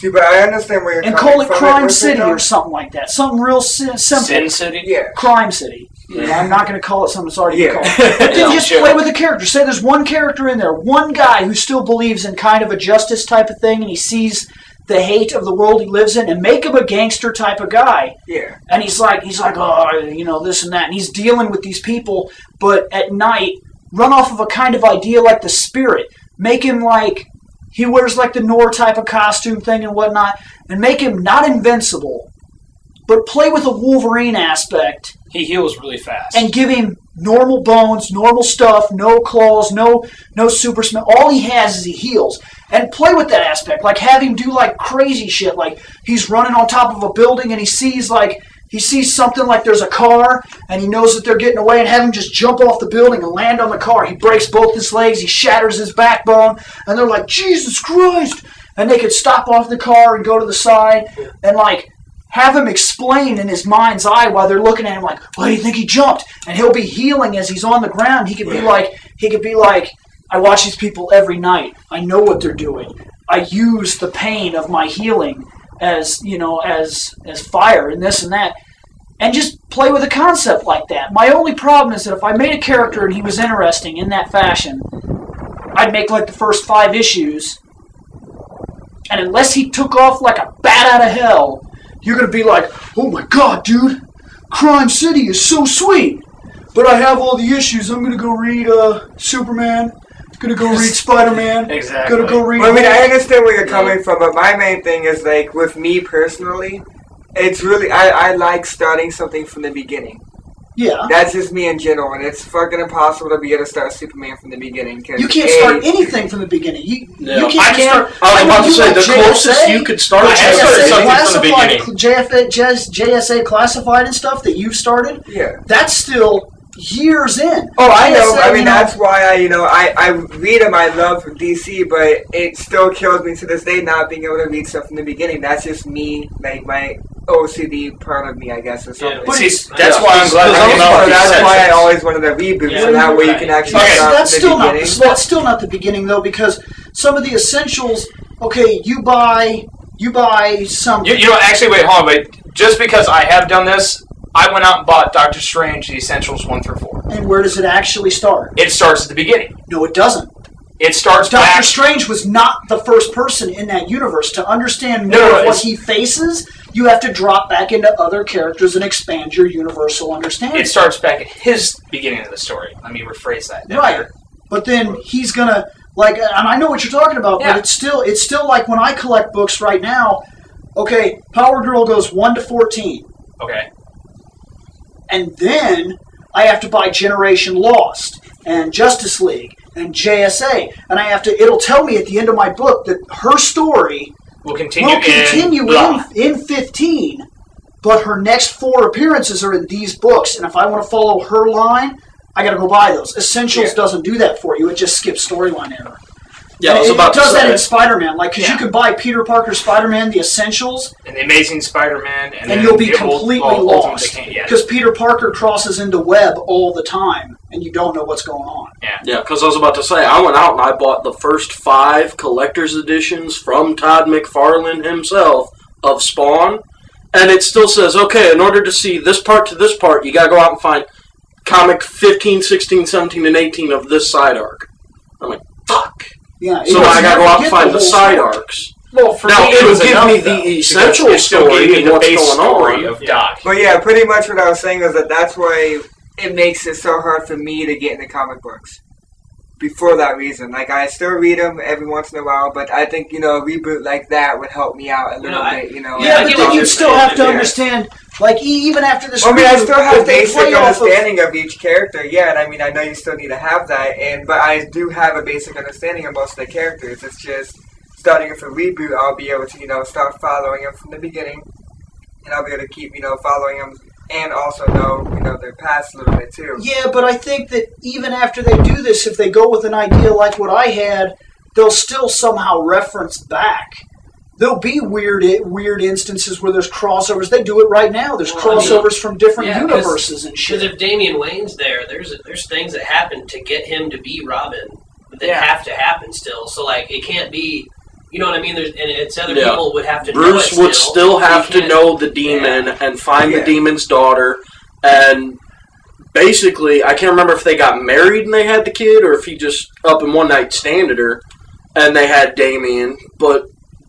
See, but I understand where you're and coming call it from crime with it, city though. or something like that something real si- simple Sin City? Yeah. Crime City. You know, I'm not going to call it something it's already Yeah. called. But then just sure. play with the character. Say there's one character in there, one guy who still believes in kind of a justice type of thing, and he sees the hate of the world he lives in, and make him a gangster type of guy. Yeah. And he's like, he's like, oh, you know, this and that, and he's dealing with these people. But at night, run off of a kind of idea like the spirit. Make him like he wears like the Nor type of costume thing and whatnot, and make him not invincible, but play with a Wolverine aspect He heals really fast. and give him normal bones, normal stuff, no claws, no no super smell. All he has is he heals. And play with that aspect. Like have him do like crazy shit. Like he's running on top of a building and he sees like he sees something like there's a car and he knows that they're getting away and have him just jump off the building and land on the car. He breaks both his legs, he shatters his backbone, and they're like, Jesus Christ! And they could stop off the car and go to the side and like have him explain in his mind's eye while they're looking at him like, why do you think he jumped? And he'll be healing as he's on the ground. He could be like, he could be like, I watch these people every night. I know what they're doing. I use the pain of my healing as you know, as as fire and this and that, and just play with a concept like that. My only problem is that if I made a character and he was interesting in that fashion, I'd make like the first five issues, and unless he took off like a bat out of hell, you're gonna be like, oh my god, dude, Crime City is so sweet. But I have all the issues. I'm gonna go read uh, Superman. Gonna go read Spider Man. Exactly. Gonna go read. Well, I mean, I understand where you're coming from, but my main thing is like with me personally, it's really I, I like starting something from the beginning. yeah. That's just me in general, and it's fucking impossible to be able to start Superman from the beginning. Cause You can't A, start anything from the beginning. You, No. you I can't can- start. I was know about to say like the closest you could start. I is started JSA something from the beginning. JFA, JSA classified and stuff that you've started. Yeah. That's still years in. Oh, I know. JSA, I you mean, know, that's why I, you know, I, I read them. I love DC, but it still kills me to this day not being able to read stuff from the beginning. That's just me, like my OCD part of me, I guess, or something. But see, Yeah. that's why I'm glad I came those So that's why I always wanted to reboot, Yeah, so that way you can actually That's, start that's from still the not that's still not the beginning though because some of the essentials. Okay, you buy you buy some. You, you know, actually, wait, hold on, wait. Just because I have done this, I went out and bought Doctor Strange: The Essentials one through four. and where does it actually start? It starts at the beginning. No, it doesn't. It starts Doctor back. Strange was not the first person in that universe. To understand No, more no, of what he faces, you have to drop back into other characters and expand your universal understanding. It starts back at his beginning of the story. Let me rephrase that. right, but then he's gonna like, and I know what you're talking about, Yeah. but it's still it's still like when I collect books right now. Okay, Power Girl goes one to fourteen. Okay. And then I have to buy Generation Lost and Justice League and JSA, and I have to. It'll tell me at the end of my book that her story We'll continue. will continue in, in, in 15, but her next four appearances are in these books, and if I want to follow her line, I got to go buy those. Essentials Yeah. doesn't do that for you; it just skips storyline error. Yeah, I was it, about it does to that in Spider-Man, like because Yeah. you can buy Peter Parker Spider-Man the Essentials, and the Amazing Spider-Man, and, and, then you'll be the Ul- completely well, lost Decay- yeah. because Peter Parker crosses into web all the time, and you don't know what's going on. Yeah, because I was about to say, I went out and I bought the first five collector's editions from Todd McFarlane himself of Spawn, and it still says, okay, in order to see this part to this part, you gotta go out and find comic 15, 16, 17, and 18 of this side arc. I'm like, fuck. Yeah, So I gotta go out and find the the side story. arcs. Well, for Now, me, it it'll was give enough, me the though, because essential story and the what's base going story on. of Doc. But yeah, pretty much what I was saying was that that's why it makes it so hard for me to get into comic books. Before that reason, like I still read them every once in a while, but I think you know a reboot like that would help me out a little know, I- bit. You know, Yeah, but then you'd still have to understand, like even after this. I mean, I still have basic off of- understanding of, each character. Yeah, and I mean, I know you still need to have that, and but I do have a basic understanding of most of the characters. It's just starting with a reboot, I'll be able to you know start following them from the beginning, and I'll be able to keep you know following them, and also know you know their past a little bit too. Yeah, but I think that even after they do this, if they go with an idea like what I had, they'll still somehow reference back. There'll be weird weird instances where there's crossovers. They do it right now. There's Well, I mean, crossovers from different yeah, 'cause- universes and shit. Because if Damian Wayne's there, there's there's things that happen to get him to be Robin that Yeah. have to happen still. So like it can't be, you know what I mean? There's and it's other Yeah. people would have to. know Bruce it would still. still have to know the demon and find Yeah. the demon's daughter. And basically, I can't remember if they got married and they had the kid, or if he just up in one night standed her and they had Damian. But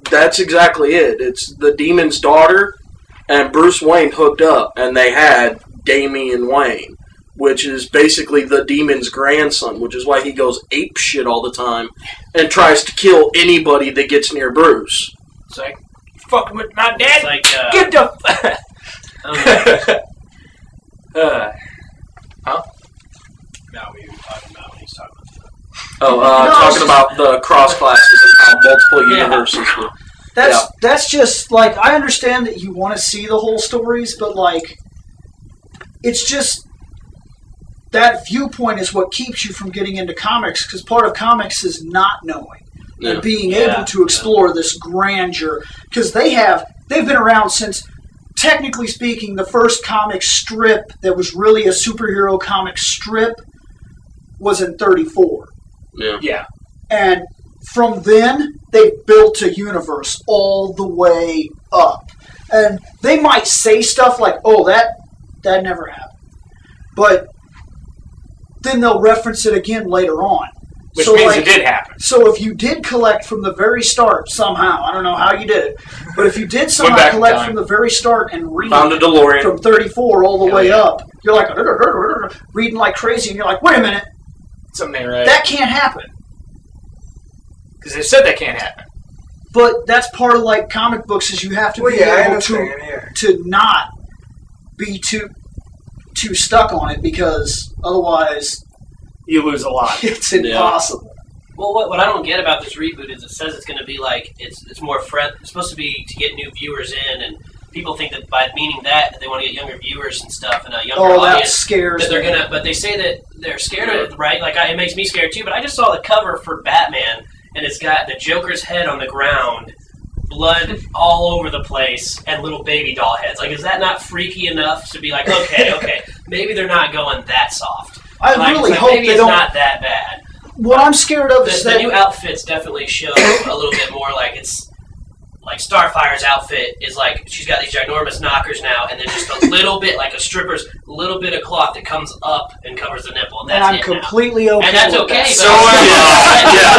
that's exactly it. It's the demon's daughter and Bruce Wayne hooked up, and they had Damian Wayne. Which is basically the demon's grandson, which is why he goes ape shit all the time and tries to kill anybody that gets near Bruce. It's like, fucking with my It's dad. like uh, Get the. I don't know. uh, No, we were talking about when he's talking about. Oh, uh, No, talking it's- about the cross classes and how multiple Yeah. universes. were- That's yeah. that's just like I understand that you want to see the whole stories, but like it's just that viewpoint is what keeps you from getting into comics because part of comics is not knowing Yeah. and being Yeah. able to explore this grandeur because they have they've been around since technically speaking the first comic strip that was really a superhero comic strip was in 34 Yeah. yeah. and from then they built a universe all the way up and they might say stuff like oh that that never happened but then they'll reference it again later on Which so means like, it did happen. so if you did collect from the very start somehow i don't know how you did it but if you did somehow collect from the very start and read Found a DeLorean. from 34 all the Hell way yeah. up you're like reading like crazy and you're like wait a minute Something ain't right. that can't happen Because they said that can't happen. but that's part of like comic books is you have to Well, be yeah, able to. Yeah. to not be too too stuck on it because otherwise You lose a lot. it's Yeah. impossible. Well, what, what I don't get about this reboot is it says it's going to be like it's it's more friend. It's supposed to be to get new viewers in, and people think that by meaning that, that they want to get younger viewers and stuff and a younger Oh, that scares that they're me. gonna, but they say that they're scared of it, right? Like I, it makes me scared too. But I just saw the cover for Batman, and it's got the Joker's head on the ground, blood all over the place, and little baby doll heads. Like, is that not freaky enough to be like, okay, okay, maybe they're not going that soft. I Like, really like, hope maybe they it's don't. not that bad. what I'm scared of The, is the that new outfits definitely show a little bit more like it's like Starfire's outfit is like she's got these ginormous knockers now, and then just a little bit like a stripper's little bit of cloth that comes up and covers the nipple, and and I'm it now. completely okay. And that's with okay. that. So am I.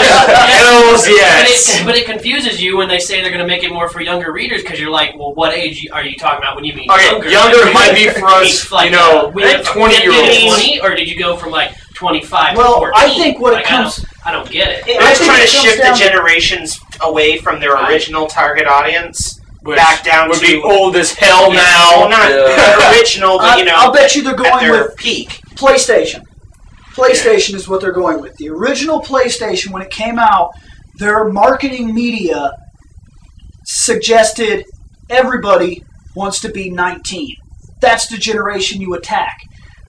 Hells But yes. it, but it confuses you when they say they're going to make it more for younger readers because you're like, well, what age are you talking about when you mean Okay, younger? younger Like, might be for us, like, you know, uh, we went 20 year 15 olds. 20, or did you go from like 25 Well, to 14? I think what it Like, comes- I don't, I don't get it. It- They're I just trying to shift the down to- generations away from their Right. original target audience which Back down would to- be old as hell Yeah, now. well, not Yeah. original, but I, you know, I'll bet you they're going with peak. PlayStation. PlayStation is what they're going with. The original PlayStation, when it came out, their marketing media suggested everybody wants to be 19. That's the generation you attack.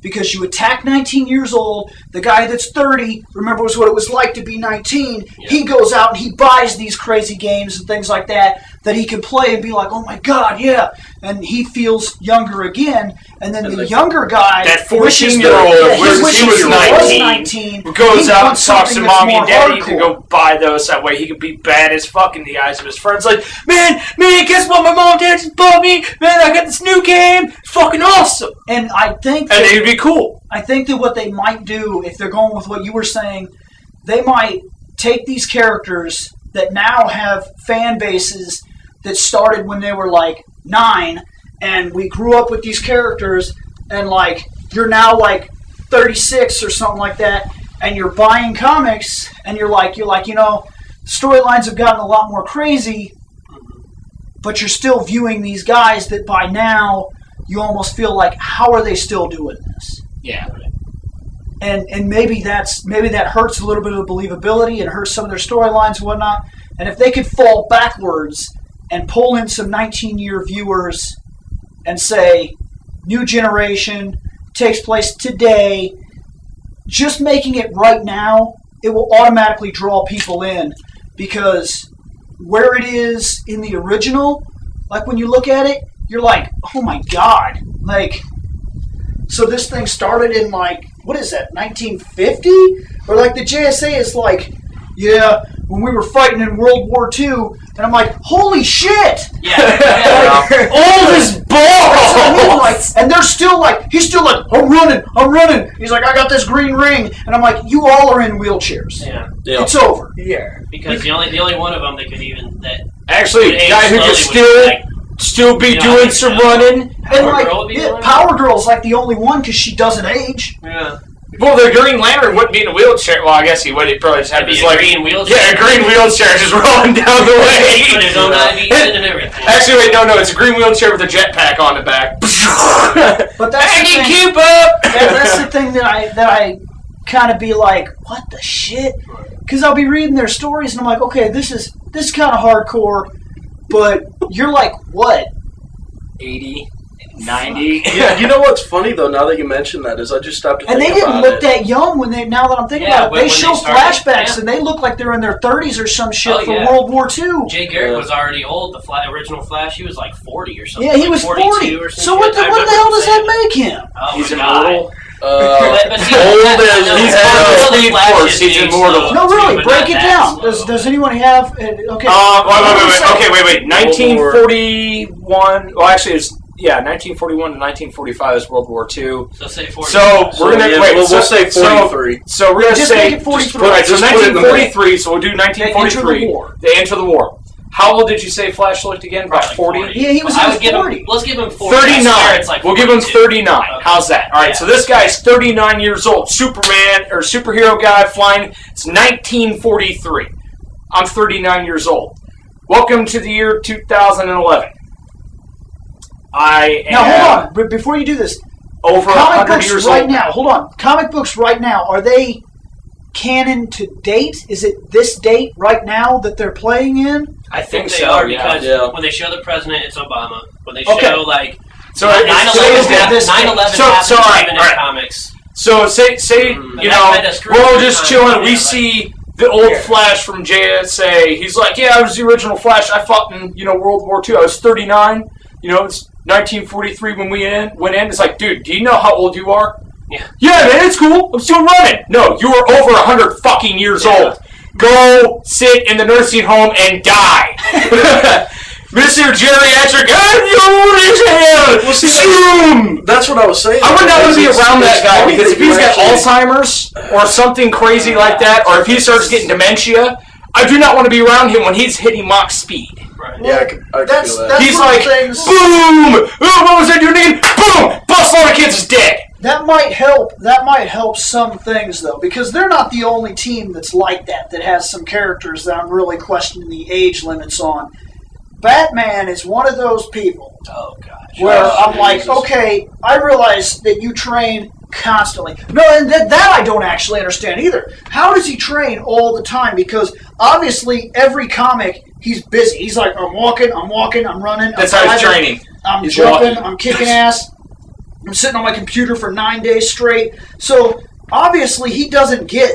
Because you attack 19 years old, the guy that's 30 remembers what it was like to be 19. He goes out and he buys these crazy games and things like that that he can play and be like, oh my god, yeah. And he feels younger again. And then the they- younger guy, That wishes 14-year-old that- wishes he was 19, 19, goes out and talks to mommy and daddy to go buy those. That way he could be bad as fuck in the eyes of his friends. Like, man, man, guess what? My mom and dad just bought me. Man, I got this new game. It's fucking awesome. And I think And that- it'd be cool. I think that what they might do, if they're going with what you were saying, they might take these characters that now have fan bases that started when they were like nine, and we grew up with these characters, and like you're now like 36 or something like that, and you're buying comics, and you're like, you're like, you know, storylines have gotten a lot more crazy, but you're still viewing these guys that by now you almost feel like, how are they still doing this? Yeah. and and maybe that's maybe that hurts a little bit of the believability and hurts some of their storylines and whatnot. And if they could fall backwards and pull in some 19 year viewers and say new generation takes place today, just making it right now, it will automatically draw people in because where it is in the original, like when you look at it, you're like, oh my god, like so this thing started in like what is that 1950 or like the JSA is like yeah when we were fighting in World War II and I'm like holy shit Yeah. Old as That's what I mean, balls. like, and they're still like he's still like I'm running I'm running he's like I got this green ring and I'm like you all are in wheelchairs yeah. Yeah. it's over Yeah. Because the only the only one of them that could even that Actually, would guy who slowly could still like still be Yeah, I doing think some so. running. and Power like Girl would be yeah. Power Girl's like the only one because she doesn't age yeah. Well, the Green Lantern wouldn't be in a wheelchair. Well, I guess he would. He'd probably just have It'd be his a like green wheelchair. yeah, a green wheelchair just rolling down the way. Put his own IV in and everything. Actually, wait, no, no, it's a green wheelchair with a jetpack on the back. but that's I the thing. keep up. that, that's the thing that I that I kind of be like, what the shit? Because I'll be reading their stories and I'm like, okay, this is this is kind of hardcore, but you're like, what? 80, 90. Yeah, you know what's funny though? Now that you mention that, is I just stopped to And they think didn't look it. that young when they. Now that I'm thinking Yeah, about it, they show they started, flashbacks yeah. and they look like they're in their 30s or some shit Oh, for yeah. World War II. Jay Garrick Yeah. was already old. The fla- original Flash, he was like forty or something. Yeah, he like was 42 40. Or some So what the, what the hell does that make him? Oh He's my God. immortal. Uh, But, but see, Old as- he's I part of know the the Speed Flash Force, is he's being immortal. No, really, break it down. Does, does anyone have? Uh, okay. Uh, wait, wait, wait, wait. Okay, wait, wait. 1941. Well, actually, it's yeah, 1941 to 1945 is World War II. So say forty. So So, we're gonna yeah, wait. we'll- so, we'll say so- 43. So, we're gonna Just say make it 43. So put it in 1943. So we'll do They enter the 1943. war. They enter the war. How old did you say Flash looked again? About Like 40. Yeah, he was I in would his give 40. him. Let's give him forty. 39. It's like we'll give him 39. Okay. How's that? All right. Yeah. So this guy's 39 years old. Superman or superhero guy flying. It's 1943. I'm 39 years old. Welcome to the year 2011. I am Now hold on, but before you do this, over comic 100 books years right old. now. Hold on, comic books right now are they canon to date? Is it this date right now that they're playing in? I think they so, are yeah. because Yeah. when they show the president, it's Obama. When they Okay. show like So 9 it's- 11 date- this- 9 11 so- happens so, all right, even all right. in comics. So say say Mm. you know kinda screws we're all with just time, chilling. yeah, we like- see the old Yeah. Flash from JSA. He's like, yeah, I was the original Flash. I fought in you know World War II. I was 39. You know, it's 1943 when we in, went in. It's like, dude, do you know how old you are? Yeah. Yeah, man, it's cool. I'm still running. No, you are over 100 fucking years Yeah. old. Go sit in the nursing home and die. Mr. Geriatric, I'm old as hell. Well, see, Zoom. That's what I was saying. I would not want to be around that guy because if he's got Alzheimer's or something crazy like that, or if he starts getting dementia, I do not want to be around him when he's hitting Mach speed. Right. Yeah, I could, I could That's- feel that. that's- he's one like, the things- boom! Oh, what was I doing again? Boom! Bust all the kids is dead. That might help. That might help some things though, because they're not the only team that's like that. That has some characters that I'm really questioning the age limits on. Batman is one of those people Oh gosh. where Oh, I'm like, okay, I realize that you train constantly. No, and that, that I don't actually understand either. How does he train all the time? Because obviously, every comic, he's busy. He's like, I'm walking, I'm walking, I'm running. That's I'm how he's driving, training. I'm He's jumping, walking. I'm kicking ass. I'm sitting on my computer for nine days straight. So obviously, he doesn't get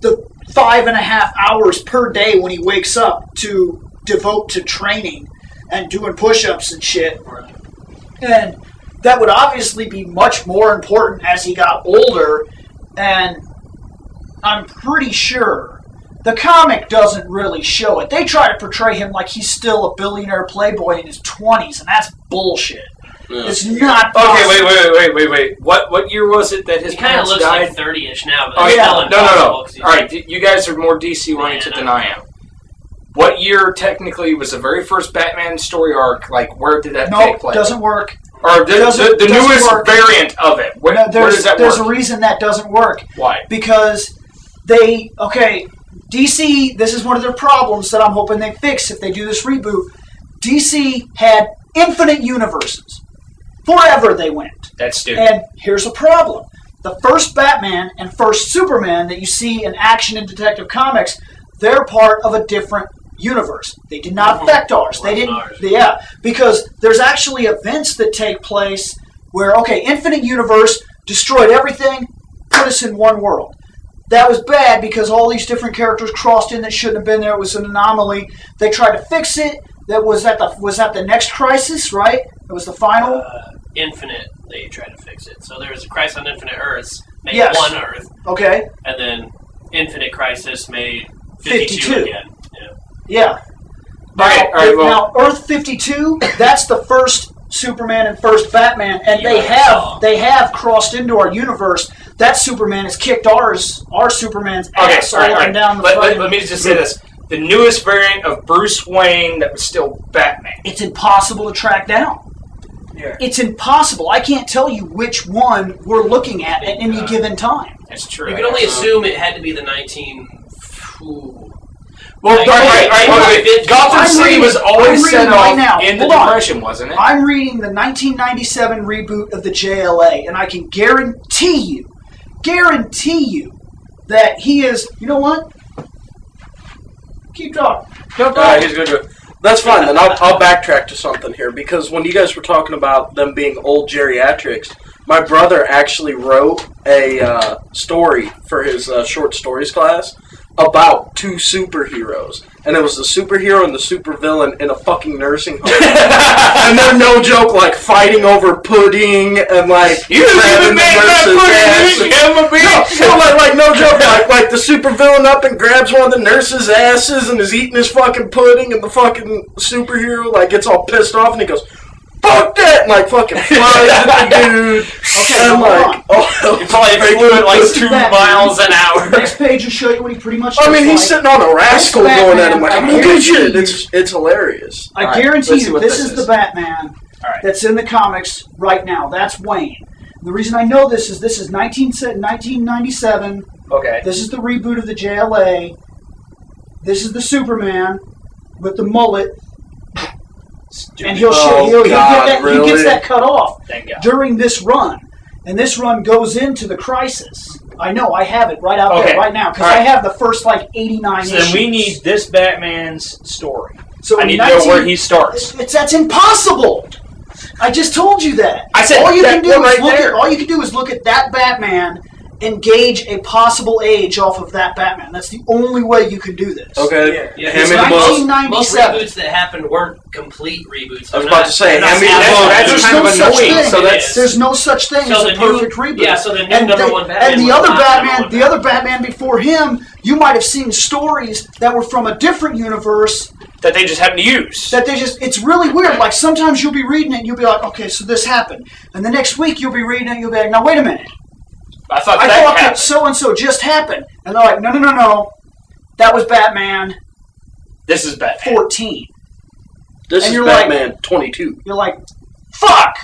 the five and a half hours per day when he wakes up to devote to training and doing push-ups and shit. And that would obviously be much more important as he got older. And I'm pretty sure the comic doesn't really show it. They try to portray him like he's still a billionaire playboy in his 20s, and that's bullshit. It's not. Okay, possible. wait, wait, wait, wait, wait. What what year was it that his He kind of parents looks died? like 30-ish now, but Oh yeah, still no, no, impossible no. 'cause he's All right, d- you guys are more DC oriented Man, than I am. What year technically was the very first Batman story arc? Like, where did that take Nope, place? doesn't work. or the, doesn't- the, the newest work. variant of it? Where, No, where there's does that there's work? a reason that doesn't work Why? because they okay. DC, this is one of their problems that I'm hoping they fix if they do this reboot. DC had infinite universes. Forever they went. That's stupid. And here's a problem. The first Batman and first Superman that you see in action and detective comics, they're part of a different universe. They did not oh, affect ours. They didn't yeah, because there's actually events that take place where okay, Infinite Universe destroyed everything, put us in one world. That was bad because all these different characters crossed in that shouldn't have been there. It was an anomaly. They tried to fix it. That was at the was that the next crisis, right? It was the final. uh, Infinite. They tried to fix it. So there was a Crisis on Infinite Earths, made Yes. one Earth, Okay. and then Infinite Crisis made 52, 52. again. Yeah. Yeah. Now, All right, all right, well- now Earth 52, that's the first Superman and first Batman, and You they have they have crossed into our universe. That Superman has kicked ours, our Superman's Okay, ass all right, all all up right. and down the Let, let, let me just say this: the newest variant of Bruce Wayne that was still Batman. It's impossible to track down. Yeah. It's impossible. I can't tell you which one we're looking at at any Uh, given time. That's true. You can only assume it had to be the 19. Ooh. Well, Like, all right, all right, hold on. wait, wait. Gotham I'm City reading- was always reading set right off now. in the Hold on. Depression, wasn't it? I'm reading the 1997 reboot of the JLA, and I can guarantee you, guarantee you, that he is. You know what? Keep talking. Keep All right, talking. he's gonna go. That's fine. Then I'll, I'll backtrack to something here because when you guys were talking about them being old geriatrics, my brother actually wrote a uh, story for his uh, short stories class about two superheroes, and it was the superhero and the supervillain in a fucking nursing home, and they're no joke, like fighting over pudding and like You grabbing made that ass. pudding, and- no, no, like, like no joke, like like the supervillain up and grabs one of the nurses' asses and is eating his fucking pudding, and the fucking superhero like gets all pissed off and he goes, "Fuck that!" and like fucking flies at the dude. Okay, and hold like, on. oh, You probably flew at like This is two Batman. miles an hour. Next page will show you what he pretty much. I mean, he's like. sitting on a rascal This going at him like, I "I'm gonna get you." you- It's it's hilarious. I All right, guarantee let's see you, what this this is, is. the Batman right. that's in the comics right now. That's Wayne. The reason I know this is this is 19, 1997. Okay. This is the reboot of the JLA. This is the Superman with the mullet, and he'll, Oh, he'll, he'll God, get that, he gets that cut off during this run, and this run goes into the Crisis. I know I have it right out Okay. there right now because right. I have the first like 89 So issues. then we need this Batman's story. So I need to know where he starts. It's, that's impossible. I just told you that. I said all you can do one is right look at all you can do is look at that Batman and gauge a possible age off of that Batman. That's the only way you can do this. Okay, Yeah. Yeah, hand me the book. 19 Most reboots that happened weren't complete reboots. I was about not- to say, they're not hand me the. That's There's kind no of such annoying. thing. So that's. There's no such thing So as a the new- perfect reboot. yeah, so the new and number they- one Batman and the other Batman, the other Batman before him, you might have seen stories that were from a different universe That they just happen to use. that they just it's really weird like sometimes you'll be reading it and you'll be like okay so this happened and the next week you'll be reading it and you'll be like now wait a minute I thought i that thought that so and so just happened and they're like no no no no that was batman This is Batman. 14 This And is you're like- Batman 22. you're like fuck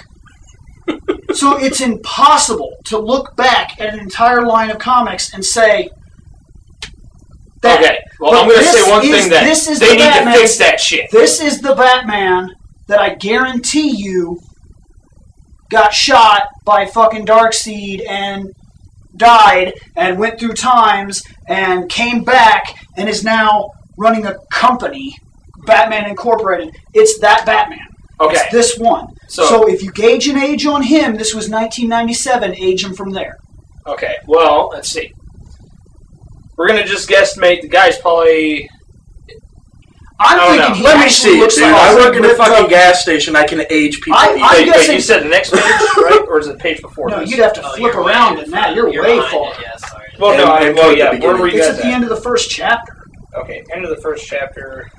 so it's impossible to look back at an entire line of comics and say that Okay, Well, But I'm going to this say one is- thing that this is they the need Batman- to fix that shit. This is the Batman that I guarantee you got shot by fucking Darkseid and died and went through times and came back and is now running a company, Batman Incorporated. It's that Batman. Okay. It's this one. So- So, if you gauge an age on him, this was 1997. Age him from there. Okay. Well, let's see. We're going to just guesstimate the guy's probably. I'm Oh, thinking no. he Let me see it, looks dude. like I a work in a fucking up- gas station. I can age people. I- easily. I'm wait, wait, you said the next page, right? Or is it the page before No, this? you'd have to Oh, flip around way in that. You're you're way far. it, yeah, sorry. Well, no, I, and well, yeah. Where beginning. were you It's guys at the end of the first chapter. Okay, end of the first chapter.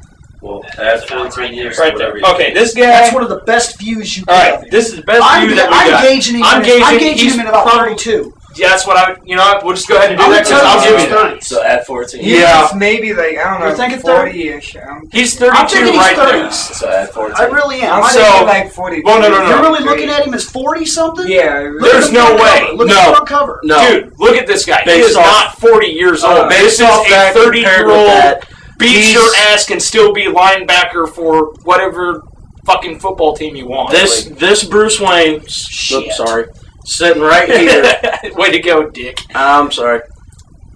Well, That's add 14 right years. Right whatever there. Okay, this guy. That's one of the best views you All can right, have. this is the best I'm, view that we I'm got. gauging him. I'm in- gauging, I'm gauging he's him at about 32. Yeah, that's what I would. You know, what, we'll just go ahead and do I'm that gonna tell I'll you give you that. 30. So add 14 He's years. Yeah. maybe like I don't know, You're thinking 40-ish. Um, He's I'm 32 thinking he's right 30. there. So add 14. I really am. I'm I So- thinking like 40. Well, no, no, no. You're really looking at him as 40 something? Yeah. Look There's the no front way. Cover. Look No. at the front cover. No. Dude, look at this guy. he Based is off- not 40 years old. Uh, this is a that, 30 year compared with old that, beat he's- your ass can still be linebacker for whatever fucking football team you want. This this Bruce Wayne. Shit. Oops, sorry. Sitting right here. Way to go, Dick. I'm sorry.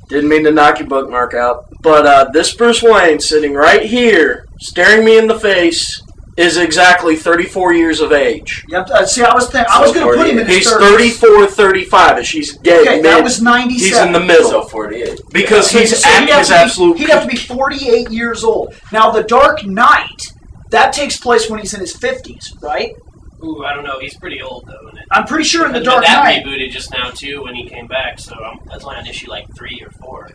Didn't mean to knock your bookmark out. But uh, this Bruce Wayne sitting right here, staring me in the face, is exactly 34 years of age. Yep. Uh, see, I was think, I was So going to put him in his He's 30s. 34, 35, and she's dead. Okay, that was 97. He's in the middle. So 48. because So- he's so at he'd have his to be- absolute He'd have to be 48 years old. Now, The Dark Knight, that takes place when he's in his 50s, right? Ooh, I don't know. He's pretty old though. And it, I'm pretty sure in The Dark that Knight. rebooted just now too when he came back, so um, that's only on issue like three or four.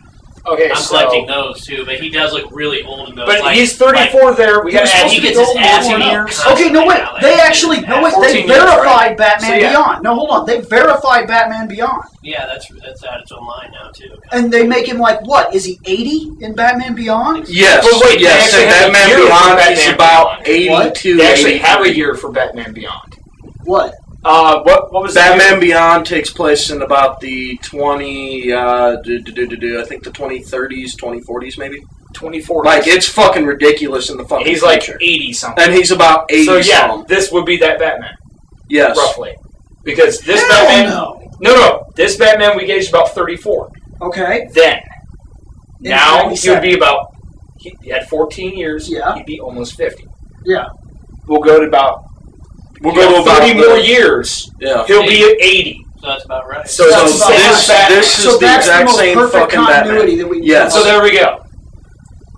Okay, I'm so. collecting those too, but he does look really old in those. But like, he's 34 there. We He got was to add supposed he to be gets his old ass before beat now. constantly Okay, no wait. like, They actually no ass wait. 14 They years, right? verified Batman So, yeah. Beyond. No, hold on. They verified Batman Beyond, Yeah, that's that's out its own line now too. and they make him like what? Is he 80 in Batman Beyond? Yes, But wait, they yes, actually have a Batman year for Beyond Batman is about Beyond. 82. They actually have a year for Batman Beyond. What? Uh, what what was the Batman year? Beyond takes place in about the 20, uh, do, do, do, do, do, I think the 2030s, 2040s maybe. 24. Like, it's fucking ridiculous in the fucking he's like future. 80 something. and he's about 80 So yeah, some. this would be that Batman Yes. roughly, because this Hell Batman. no. No, no, this Batman we gauged about 34. Okay. Then In now he would be about. He, he had 14 years. Yeah. He'd be almost 50. Yeah. We'll go to about. We'll you know, go to about 30 more the- years. Yeah. He'll be at 80. So that's about right. So, So about the same this, right. Batman. this is So the that's exact the most same fucking continuity Batman. that we can Yes. So there we go.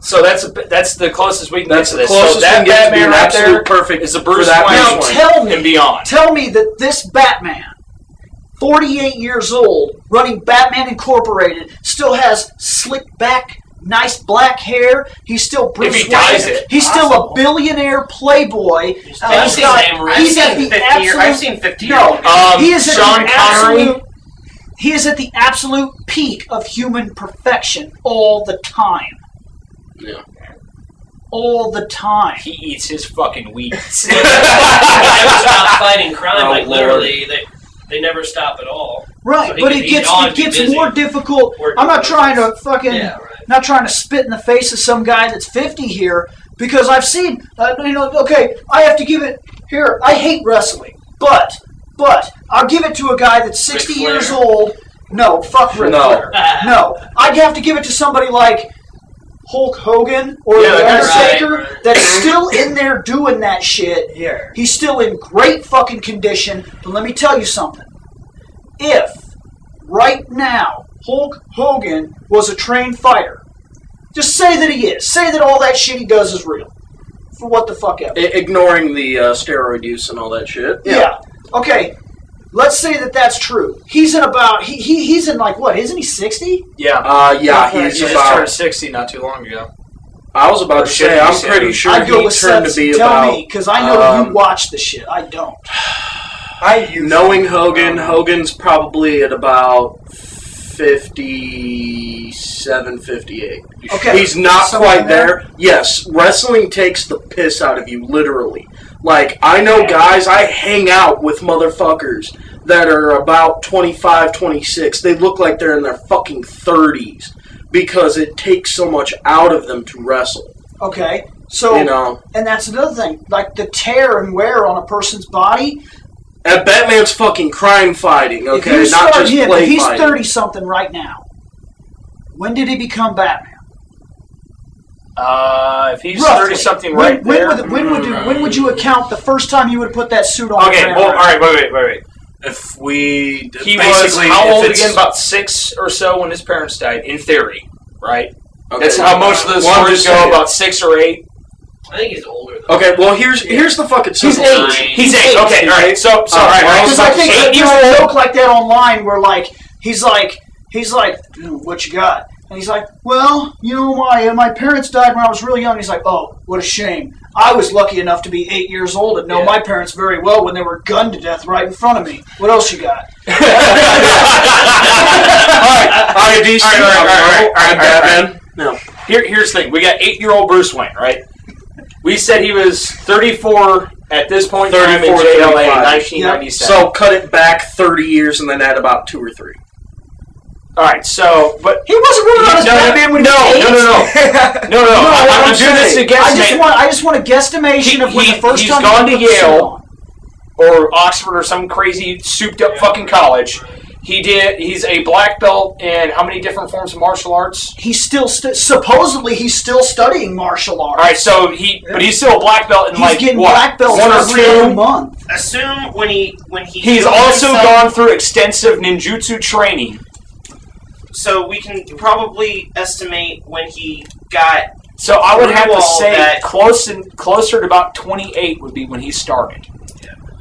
So that's a, that's the closest we can That's get to this. so that can get to Batman being right absolute there perfect is a Bruce that Wayne Now Bruce Wayne. tell me, and beyond. tell me that this Batman, 48 years old, running Batman Incorporated, still has slick back, nice black hair. He's still Bruce he Wayne. dyes it. He's still a billionaire playboy. He's Uh, he's seen got- him- I've he's seen at the 50 absolute. I've seen 50 year no, Um, he is at Sean the Connery? absolute. He is at the absolute peak of human perfection all the time. Yeah. All the time. He eats his fucking weeds. they never stop fighting crime. Oh, like literally, they they never stop at all. Right, So but it gets it gets more difficult. Working I'm not trying to fucking Yeah, right. Not trying to spit in the face of some guy that's 50 here because I've seen uh, you know okay I have to give it here I hate wrestling but but I'll give it to a guy that's 60 Ric Flair. years old. No, fuck Ric No. Flair. No, I'd have to give it to somebody like Hulk Hogan or Yeah, The that's right, Undertaker right. that's still in there doing that shit. Yeah. He's still in great fucking condition. But let me tell you something. If right now Hulk Hogan was a trained fighter, just say that he is. Say that all that shit he does is real. For what the fuck ever. I- ignoring the uh, steroid use and all that shit. Yeah. Okay. Let's say that that's true. He's in about he, he he's in like what? Isn't he sixty? yeah. Uh, yeah, Okay, he's He just about. turned 60 not too long ago. I was about Or to say, I'm pretty sure I'd go he with turned to Seth. be Tell about. me, because I know um, you watch the shit. I don't. I used Knowing. Hogan, Um, Hogan's probably at about 57, 58. Okay. He's not Somewhere quite there? there. Yes, wrestling takes the piss out of you, literally. Like, I know guys, I hang out with motherfuckers that are about 25, 26. They look like they're in their fucking 30s because it takes so much out of them to wrestle. Okay, so You know, and that's another thing, like the tear and wear on a person's body. And Batman's fucking crime fighting. if Okay, you not start just him, play if he's fighting. thirty something right now, when did he become Batman? Uh, if he's Roughly. thirty something when, right when there. Would, when would you, when would you account the first time you would put that suit on? okay, Grant well, all Morrison? right, wait, wait, wait, wait. If we He was basically, how if old it's- again? About six or so when his parents died. In theory, right? Okay. That's how most of the Well, I'm stories just go. saying. About six or eight. I think he's older. Though. Okay, well here's here's the fucking He's eight. solution. He's eight. Okay, all right. So, so Uh, all right, all right. Because So I think eight there's a joke like that online where like he's like he's like "Dude, what you got and he's like well you know my uh, my parents died when I was really young he's like oh what a shame I was lucky enough to be eight years old and know Yeah. my parents very well when they were gunned to death right in front of me what else you got All right, DC. All right, all right, all right, all right, I'm all right, Batman. No. Here, here's the thing. We got eight-year-old Bruce Wayne, right? We said he was 34 at this point in time in 34, JLA, 35. 1997. So cut it back 30 years and then add about two or three. all right. So, but he wasn't really on his no, no, Batman when no, he was no, eight. no, no, no, no, No, I'm, what I'm I'm doing this to saying, guess. I just want I just want a guesstimation He- of when he- the first he's time gone he to put the suit Yale. or Oxford or some crazy souped-up fucking college. He did. He's a black belt in how many different forms of martial arts? he's still st- supposedly he's still studying martial arts All right, so he, but he's still a black belt in he's like getting what, black belts one or every other two. month Assume when he when he He's also himself- gone through extensive ninjutsu training. So we can probably estimate when he got So I would have to say that- close and closer to about 28 would be when he started.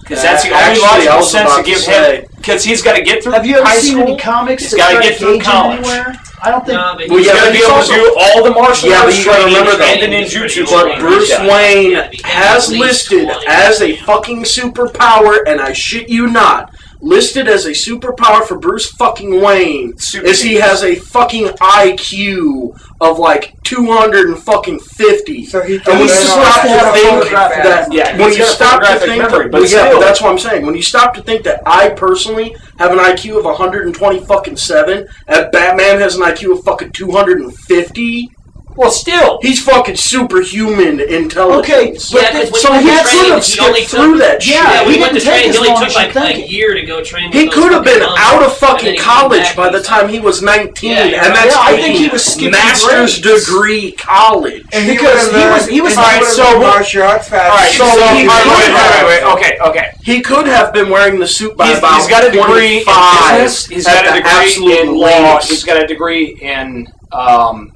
Because that's the only logical sense to give him. Because he's got to get through Have you ever high seen school. any comics He's that gotta get through college. anywhere? I don't think. No, but Well, He's yeah, got to be able to do all the martial Yeah, but arts you gotta training remember and the ninjutsu But. Bruce Wayne has listed as a fucking superpower, and I shit you not, listed as a superpower for Bruce fucking Wayne Super is he has a fucking IQ of like 200 and fucking 50. So he And can when you stop to to have a think that. Yeah, when you stop to think, memory, but well, yeah, still. that's what I'm saying. When you stop to think that I personally have an IQ of 120 fucking seven, and Batman has an IQ of fucking 250, Well, still. he's fucking superhuman intelligence. Okay, but Yeah, th- so he he went to could have skipped through took, that Yeah, shit. Yeah, when he he to didn't take train, as only long took as you like think a year to go train. He could have been out of fucking then he came college by the time he was 19, Yeah, and that's Yeah, I think he was skipping master's grades. degree college. And he Because would've he was- he was- and Alright, would've so learned martial arts fast. All right, So so, he all right, could wait, wait, have- wait, wait, okay, okay. He could have been wearing the suit by He's, about he's got a degree in 25 business. He's at got a degree in law. He's got a degree in um,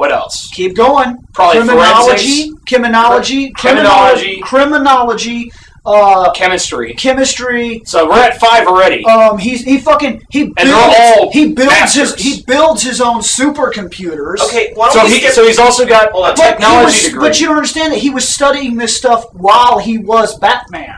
what else? Keep going. Probably criminology, criminology, Criminology. criminology, uh, Chemistry. chemistry. So we're at five already. Um, he's he fucking he And they're all he builds masters. his he builds his own supercomputers. Okay, why don't so we he, skip so he's also got Hold a on. But he technology was- degree. But you don't understand that he was studying this stuff while he was Batman.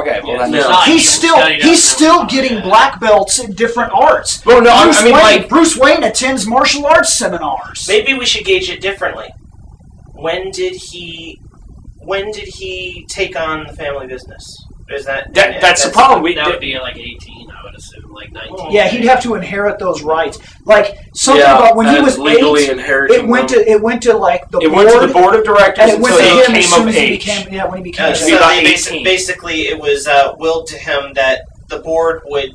Okay, well Yeah, then. it's no. he's still he's still getting black belts in different arts. Well, no, Bruce I mean Wayne, like Bruce Wayne attends martial arts seminars. Maybe we should gauge it differently. When did he? When did he take on the family business? Is that, that, yeah, that's the problem. We That would be like 18, I would assume, like 19. Yeah, he'd have to inherit those rights. Like something Yeah, about when he and was legally eight, inheriting it went them. to it went to like the it board, went to the board of directors and it went to until him he as came soon of as he age. became yeah when he became Uh, of so about they basi- 18. basically, it was uh, willed to him that the board would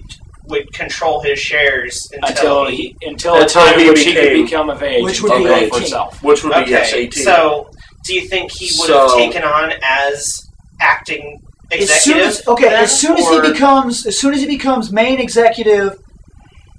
would control his shares until, until he. he until the Until time he in which he could became- become of age, Which would take be over 18. for himself. Which would be yes, Okay, 18. so do you think he would have So- taken on as acting as soon as okay, then, as soon as he becomes as soon as he becomes main executive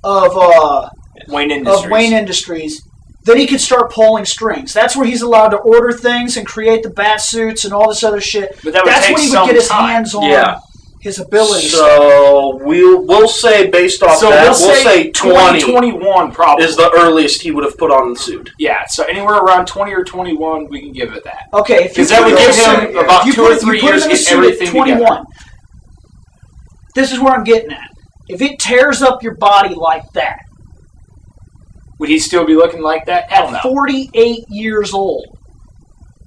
of uh Wayne Industries. of Wayne Industries, then he could start pulling strings. That's where he's allowed to order things and create the bat suits and all this other shit. But that would That's take when he some would get his time. hands on Yeah. His ability. So we'll we'll say based off So that, we'll, say, 20 2021 probably. is the earliest he would have put on the suit. yeah, so anywhere around 20 or 21, we can give it that. Okay, Because that would give him suit- about two put or three years to in a get suit at everything 21. This is where I'm getting at. If it tears up your body like that, Would he still be looking like that? Hell no. 48 years old,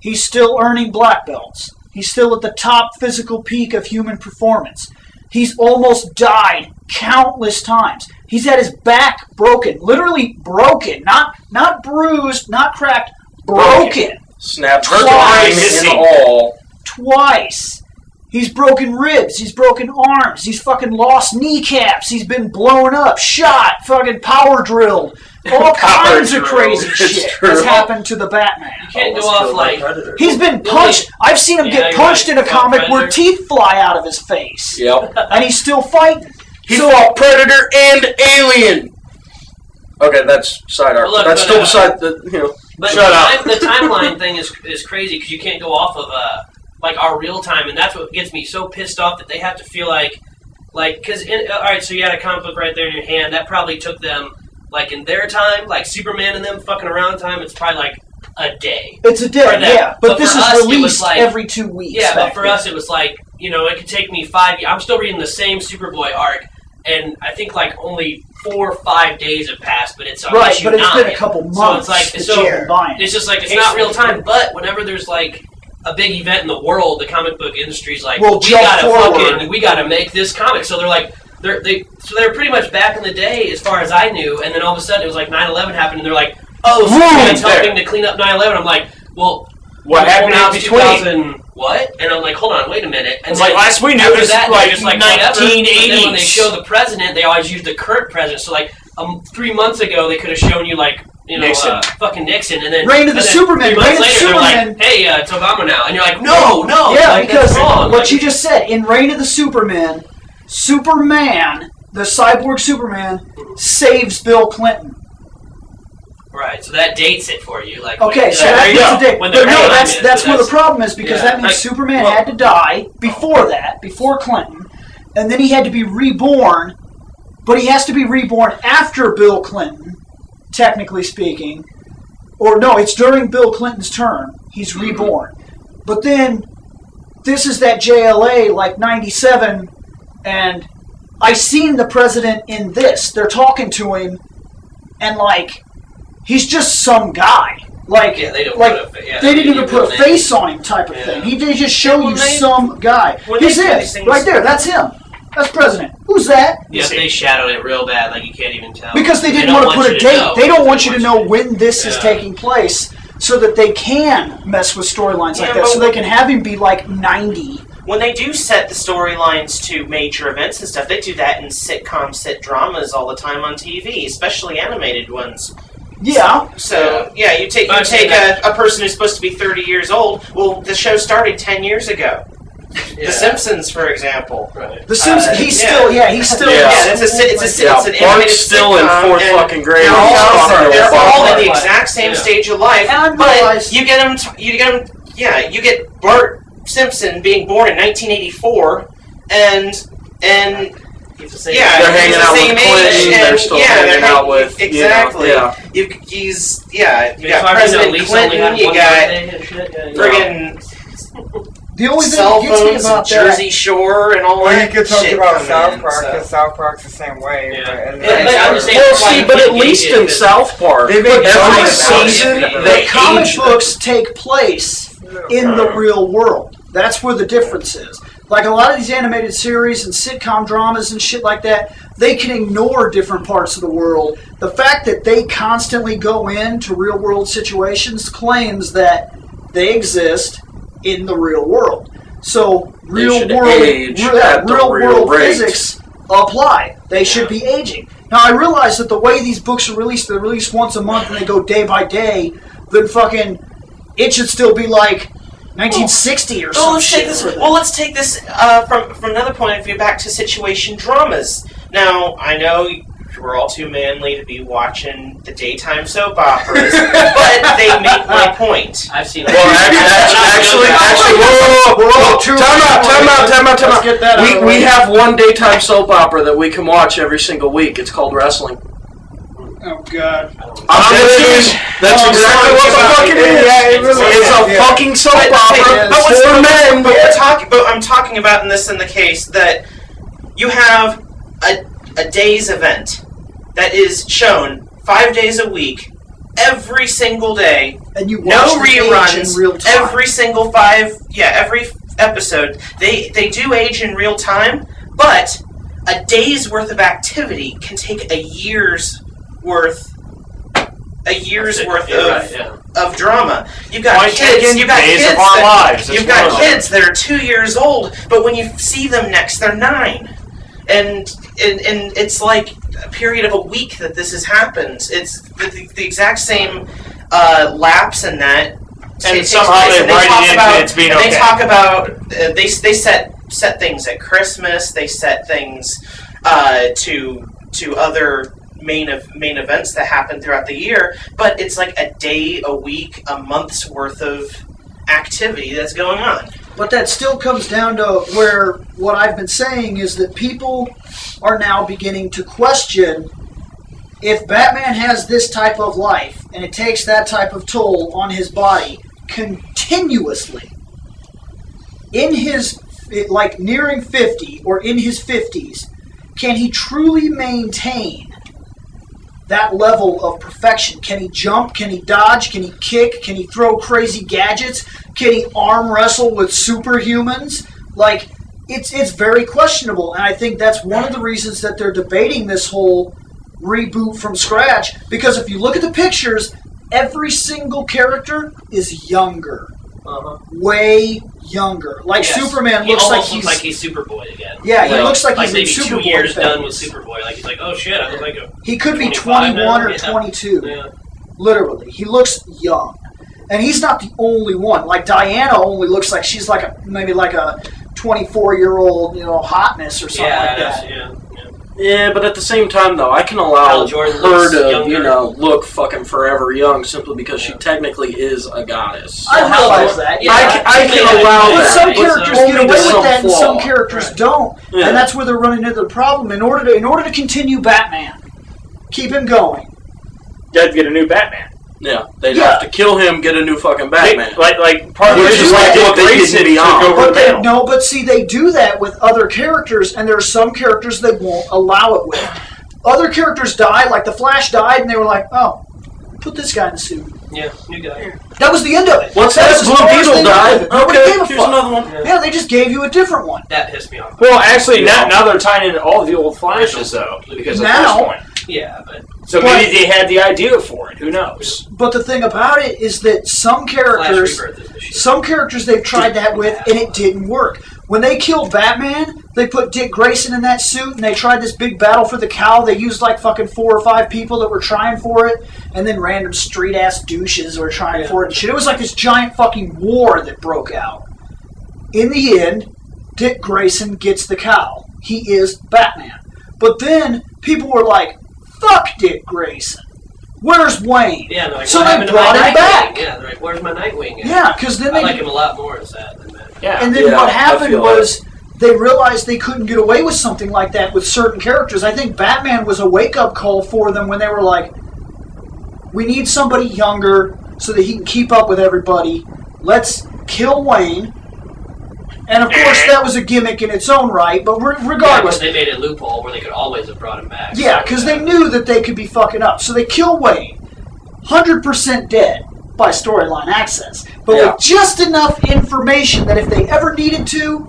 he's still earning black belts. He's still at the top physical peak of human performance. He's almost died countless times. He's had his back broken, literally broken, not not bruised, not cracked, broken Snapped Twice. and all. twice. He's broken ribs. He's broken arms. He's fucking lost kneecaps. He's been blown up, shot, fucking power drilled. All Power kinds of crazy It's shit true. has happened to the Batman. You can't go off like Predator. He's been punched. I've seen him Yeah, get punched right. in a Fought comic where teeth fly out of his face, Yep. and he's still fighting. He fought Predator and Alien. Okay, that's side arc. But look, that's but, still uh, beside the you know. But Shut the, up. time, the timeline thing is is crazy because you can't go off of uh like our real time, and that's what gets me so pissed off that they have to feel like like because uh, all right, so you had a comic book right there in your hand that probably took them like in their time, like Superman and them fucking around time. It's probably like a day. It's a day, yeah. But, But this is us, released like- every two weeks. Yeah, but for then. us, it was like you know it could take me five. I'm still reading the same Superboy arc, and I think like only four or five days have passed, but it's on right, issue but it's nine. been a couple months. So it's like so you've been buying. it's just like it's not real time. But whenever there's like a big event in the world, the comic book industry's like, We'll we gotta forward. fucking, we gotta make this comic. So they're like, they're they, so they're pretty much back in the day as far as I knew. And then all of a sudden it was like 9/11 happened, and they're like, oh, Superman's there. helping to clean up 9/11. I'm like, well, What happened in between? 2000 what? And I'm like, hold on, wait a minute. And It's like last we knew was that, like just like whatever. But then when they show the president, they always use the current president. So like um, three months ago, they could have shown you like you know Nixon. Uh, fucking Nixon, and then Reign of the Superman, Reign of the Superman. like, hey, uh, it's Obama now, and you're like, no, no, yeah, like, because what Like, you just said in Reign of the Superman, Superman, the cyborg Superman, saves Bill Clinton. right. So that dates it for you. Like Okay, when- so that, go. the. When But no, that's that's where the problem is because yeah. that means Superman well- had to die before that, before Clinton, and then he had to be reborn. But he has to be reborn after Bill Clinton, technically speaking, or no, it's during Bill Clinton's term. He's Mm-hmm. reborn, but then this is that JLA like '97, and I seen the president in this. They're talking to him, and like he's just some guy. Like, Yeah, they like put a yeah, they didn't even put a face on him, type of Yeah. thing. He they just show when you they- some guy. He's it right there. That's him. That's president. Who's that? Yeah, they shadowed it real bad, like you can't even tell. Because they didn't don't want to put a you date. know. They don't want you to know when this is Yeah. taking place, so that they can mess with storylines like Yeah, that. but So they can have him be like ninety. when they do set the storylines to major events and stuff, they do that in sitcom sit dramas all the time on TV, especially animated ones. Yeah, So yeah, you take you But take a, a person who's supposed to be thirty years old. Well, the show started ten years ago. Yeah. The Simpsons, for example. Right. The Simpsons. Uh, he's yeah. still. Yeah, he's still. Yeah. Yeah, it's a sit- it's a sit- Yeah, it's an Bart's animated still in fourth and fucking grade. They're He's all, talking they're about all Bart. in the exact same Yeah. stage of life, And but you get them. You get them. Yeah, you get Bart Simpson being born in 1984, and and He's the same yeah, They're he's hanging the out with Clinton, they're still yeah, hanging they're out hang- with, you know, exactly. yeah. You, he's yeah. You got hard to know President Clinton. You got birthday and shit, yeah, yeah. friggin' The only thing cell that gets me phones and about that. Jersey Shore and all Or that. you could talk shit about coming South in, Park, so- because South Park's the same way. Yeah. but- and Yeah, but I'm just saying- Well, see, you but at least in South Park, They make every jokes about season it. they the comic age books take place in the real world. That's where the difference is. Like a lot of these animated series and sitcom dramas and shit like that, they can ignore different parts of the world. The fact that they constantly go into real world situations claims that they exist in the real world. So real world, age real, at the real real world rate. physics apply. They should be aging. Now I realize that the way these books are released, they're released once a month and they go day by day. Then fucking, it should still be like 1960 or Well, some let's take this. Well, let's take this uh, from from another point of view back to situation dramas. Now, I know we're all too manly to be watching the daytime soap operas, but they make my point. I've seen. Well, actually, actually, actually, whoa, whoa, whoa, whoa, time out, time out, time out, time out. get that out We, we have one daytime soap opera that we can watch every single week. It's called wrestling. Oh god. I'm serious. That's Oh, exactly what the sorry. fuck it is. Yeah, it really it's is. a Yeah. fucking soap But, opera but what's for men. But we're talking. But I'm talking about in this in the case that you have a a day's event that is shown five days a week, every single day, And you watch no the age reruns in real time. every single five yeah every episode they they do age in real time but a day's worth of activity can take a year's worth a year's worth of, right, yeah. of drama. You've got Why kids. in You've got days kids of our that, lives? You've got one kids that are two years old, but when you see them next, they're nine, and and, and it's like a period of a week that this has happened. It's the, the, the exact same uh, lapse in that. And takes somehow they write it about, it's being okay. They talk about uh, they they set set things at Christmas. They set things uh, to to other main of main events that happen throughout the year. But it's like a day, a week, a month's worth of activity that's going on. But that still comes down to where what I've been saying is that people are now beginning to question if Batman has this type of life and it takes that type of toll on his body continuously. In his like nearing 50 or in his 50s can he truly maintain that level of perfection. Can he jump? Can he dodge? Can he kick? Can he throw crazy gadgets? Can he arm wrestle with superhumans? Like it's it's very questionable and i think that's one of the reasons that they're debating this whole reboot from scratch because if you look at the pictures every single character is younger Uh-huh. way younger like Yes. superman looks like he's looks like he's Superboy again. Yeah, he looks like he's in maybe Superboy two years phase. done with Superboy. Like he's like, oh shit, I look like a he could be 21 or Yeah. 22 yeah. literally he looks young and he's not the only one like diana only looks like she's like a maybe like a 24 year old you know hotness or something Yeah, like that yeah, yeah. Yeah, but at the same time, though, I can allow her to, younger. you know, look fucking forever young simply because she technically is a goddess. i Well, realize about- that yeah, I can, I can yeah, allow yeah, but that. some characters get away with that and some characters Right. don't Yeah. and that's where they're running into the problem in order to in order to continue batman keep him going You have to get a new Batman. Yeah, they'd Yeah. have to kill him, get a new fucking Batman. They- like, like part of Which it is is like like what they did Grayson Beyond. took over but they, mantle. no but see they do that with other characters and there are some characters they won't allow it with other characters die like the flash died and they were like oh put this guy in the suit Yeah, new guy. That was the end of it. What's That that? was as Blue far as Beetle they died. with. Nobody Okay, gave a here's fuck. another one. Yeah, they just gave you a different one. That pissed me off. Well, actually, Yeah. now, now they're tying in all the old flashes though, because of Now- Flashpoint. Yeah, but So But- maybe they had the idea for it. Who knows? But the thing about it is that some characters, Rebirth is the shit. some characters they've tried that with and it didn't work. When they killed Batman, they put Dick Grayson in that suit and they tried this big battle for the cowl. They used like fucking four or five people that were trying for it, and then random street ass douches were trying Yeah. for it and shit. It was like this giant fucking war that broke out. In the end, Dick Grayson gets the cowl. He is Batman. But then people were like, "Fuck Dick Grayson. Where's Wayne?" Yeah, they're like, So what they happened to brought him Nightwing? back. Yeah, they're like, where's my Nightwing? at? Yeah, because then I they like him a lot more as that than that. Yeah. And then Yeah, what I happened feel was they realized they couldn't get away with something like that with certain characters. I think Batman was a wake up call for them when they were like, we need somebody younger so that he can keep up with everybody. Let's kill Wayne. And of course, that was a gimmick in its own right, but re- Yeah, regardless, they made a loophole where they could always have brought him back. yeah, because uh, they knew that they could be fucking up. So they kill Wayne. 100% dead by storyline access. But Yeah. with just enough information that if they ever needed to,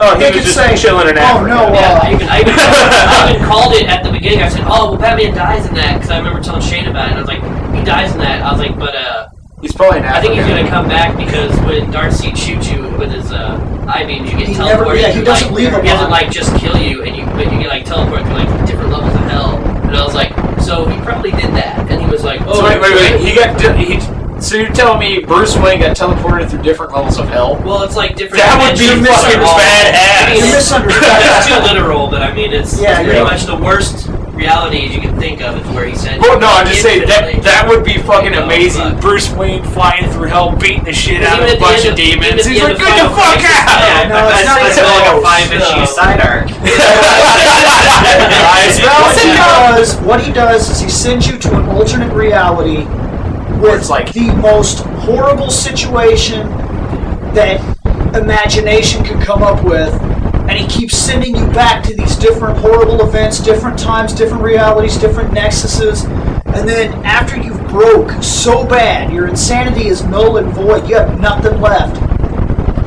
Oh, he They was could just say, chilling in "Oh, Africa. no, Yeah, uh, I even, I, even, I even called it at the beginning. I said, "Oh, well, Batman dies in that," because I remember telling Shane about it. And I was like, "He dies in that." I was like, "But uh, He's probably in I think he's gonna come back because when Darkseid shoots you with his uh, eye beams, you get He teleported. never- yeah, he to, doesn't like, leave He doesn't like just kill you, and you but you get like teleported to like different levels of hell. And I was like, "So he probably did that." And he was like, "Oh, So wait, wait, wait. He got. di- He, so you're telling me Bruce Wayne got teleported through different levels of hell? Well, it's like different. That would be dimensions fucking are all- badass. I mean, You it's, misunderstood. it's too literal, but I mean, it's, Yeah, it's pretty yeah. much the worst realities you can think of. Is where he said. Well, no, I'm just saying that that would be fucking Oh, amazing. fuck. Bruce Wayne flying through hell, beating the shit out of a bunch of of- demons. He's like, of get the fuck Crisis, out! yeah, No, it's that's, not that's even like a close. five issue No. side arc. What he does, what he does is he sends you to an alternate reality Where with it's like- the most horrible situation that imagination could come up with, and he keeps sending you back to these different horrible events, different times, different realities, different nexuses, and then after you've broke so bad, your insanity is null and void. You have nothing left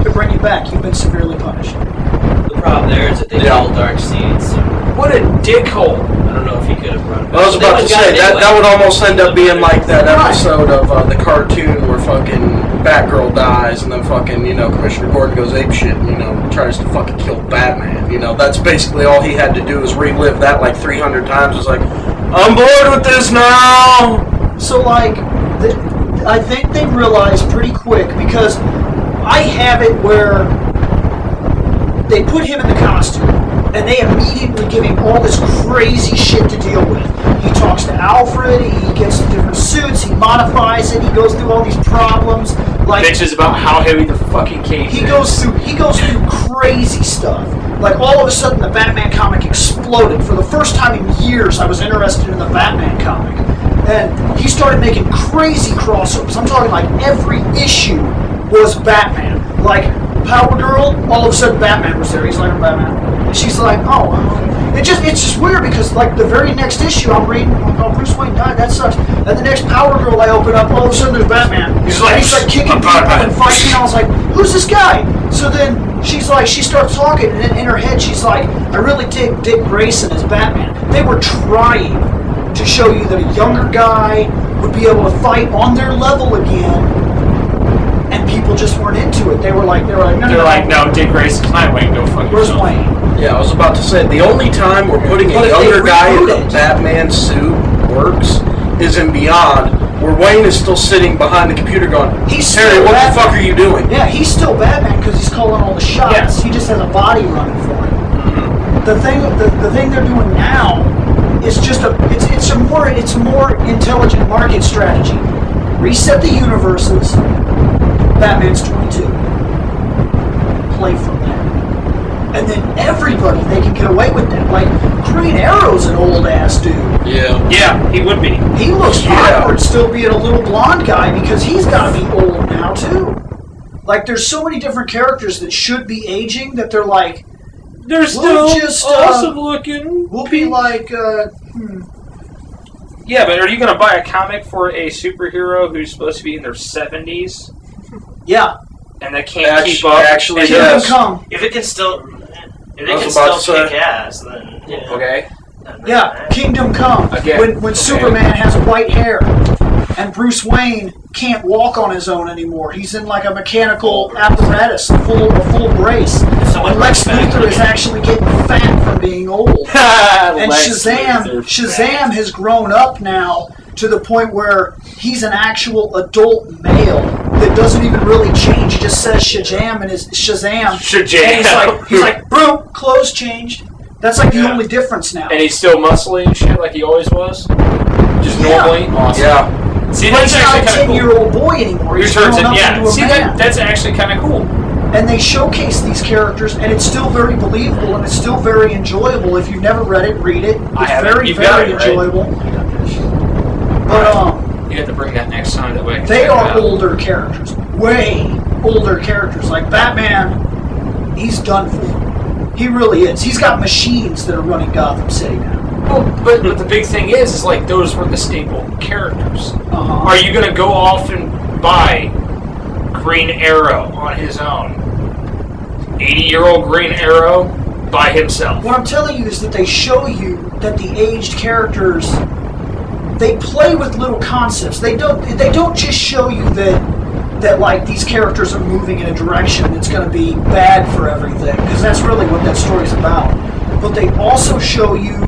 to bring you back. You've been severely punished. The problem there is that they Yeah. killed Darkseid, so What a dickhole! I don't know if he could have run. I was about to say that anyway. that would almost end up being like that episode of uh, the cartoon where fucking Batgirl dies and then fucking you know Commissioner Gordon goes ape shit and you know tries to fucking kill Batman. You know that's basically all he had to do is relive that like 300 times. It's like I'm bored with this now. So like, th I think they realized pretty quick because I have it where they put him in the costume and they immediately give him all this crazy shit to deal with. He talks to Alfred, he gets different suits, he modifies it, he goes through all these problems. Like Bitches about how heavy the fucking cage he is. goes through he goes through crazy stuff. Like all of a sudden the Batman comic exploded. For the first time in years I was interested in the Batman comic. And he started making crazy crossovers. I'm talking like every issue was Batman. Like Power Girl, all of a sudden Batman was there. He's like Batman. And she's like, oh, it just it's just weird because like the very next issue I'm reading, oh Bruce Wayne died, that sucks. And the next Power Girl I open up, all of a sudden there's Batman. He's like, he's like kicking "I'm people Batman." and fighting. And I was like, who's this guy? So then she's like, she starts talking, and in, in her head she's like, I really dig Dick Grayson as Batman. They were trying to show you that a younger guy would be able to fight on their level again, and people just weren't into it. They were like, they were like, no, They're no, like, no, Dick Grayson's my Wayne. Go fuck Where's yourself. Wayne? Yeah, I was about to say the only time we're putting a younger guy in a Batman suit works is in Beyond, where Wayne is still sitting behind the computer going, He's Terry, what the fuck are you doing? Yeah, he's still Batman because he's calling all the shots. Yes. He just has a body running for him. Mm-hmm. The thing, the, the thing they're doing now is just a, it's it's a more, it's a more intelligent market strategy. Reset the universes. Batman's 22. Play from there. And then everybody, they can get away with that. Like, Green Arrow's an old ass dude. Yeah. Yeah, he would be. He looks Yeah. awkward still being a little blonde guy because he's got to be old now too. Like there's so many different characters that should be aging that they're like They're We'll still just, uh, awesome looking. we'll be like uh, Yeah, but are you going to buy a comic for a superhero who's supposed to be in their 70s yeah and that can't Actu- keep up? actually, And- yes. Come If it can still, if I was can about still to say- kick ass, then yeah. Okay. yeah Kingdom Come Again, when when okay. Superman has white hair and Bruce Wayne can't walk on his own anymore. He's in like a mechanical apparatus, a full a full brace. someone And Lex Luthor is actually getting fat from being old. and Lex Shazam, Luthor. Shazam has grown up now to the point where he's an actual adult male that doesn't even really change. He just says Shazam and his Shazam. Shazam. And he's like, he's like, bro, clothes changed. That's like the Yeah. only difference now. And he's still muscly and shit like he always was? Just Yeah. normally? Awesome. Yeah. See, But that's he's not a actually kind of cool. ten-year-old boy anymore. He He's turns grown it, up yeah. into a See, man. that, that's actually kind of cool. and they showcase these characters, and it's still very believable, and it's still very enjoyable. If you've never read it, read it. It's I haven't. very, You've very it, right? But um, You have to bring that next time that way. They are older characters, way older characters. Like Batman, he's done for. He really is. He's got machines that are running Gotham City now. Well, but, but the big thing is, is like those were the staple characters. Uh-huh. Are you going to go off and buy Green Arrow on his own? 80 year old Green Arrow by himself. What I'm telling you is that they show you that the aged characters they play with little concepts. They don't they don't just show you that that like these characters are moving in a direction that's going to be bad for everything because that's really what that story's about. But they also show you in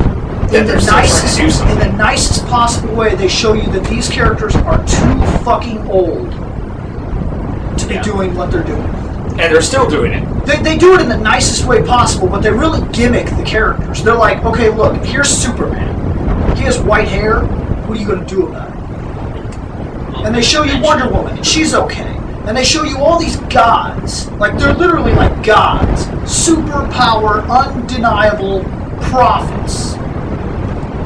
the they're still trying to nicest in the nicest possible way. They show you that these characters are too fucking old to be Yeah. doing what they're doing. And they're still doing it. They, they do it in the nicest way possible, but they really gimmick the characters. They're like, okay, look, here's Superman. He has white hair. What are you going to do about it? And they show you Wonder Woman, and she's okay. And they show you all these gods. Like, they're literally like gods. Superpower, undeniable prophets.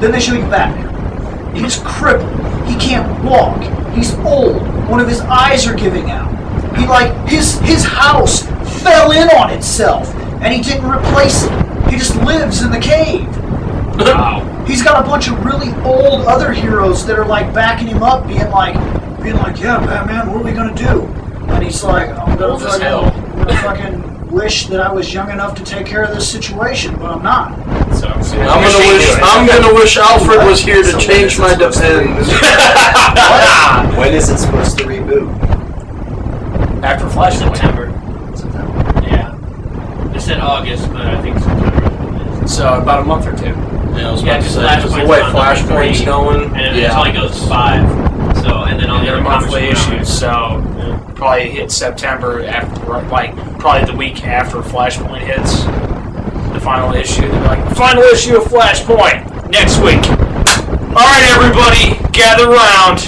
Then they show you Batman. He's crippled. He can't walk. He's old. One of his eyes are giving out. He like his his house fell in on itself, and he didn't replace it. He just lives in the cave. Wow. He's got a bunch of really old other heroes that are like backing him up, being like, being like, yeah, Batman, what are we gonna do? And he's like, I'm gonna Old fucking, hell. I'm gonna fucking wish wish that I was young enough to take care of this situation, but I'm not. So, I'm gonna wish. I'm gonna wish Alfred was here to So when change my it depends. When is it supposed to reboot? after Flash September. September. Yeah. They said August, but I think September. So about a month or two. Yeah, I was Yeah, about to just say, 'cause the way on number Flashpoint's going. And then it yeah. only goes to five. So, and then all And the other monthly will come out. issues, so probably hit September after, like probably the week after Flashpoint hits the final issue. They're like, final issue of Flashpoint next week. All right, everybody, gather round.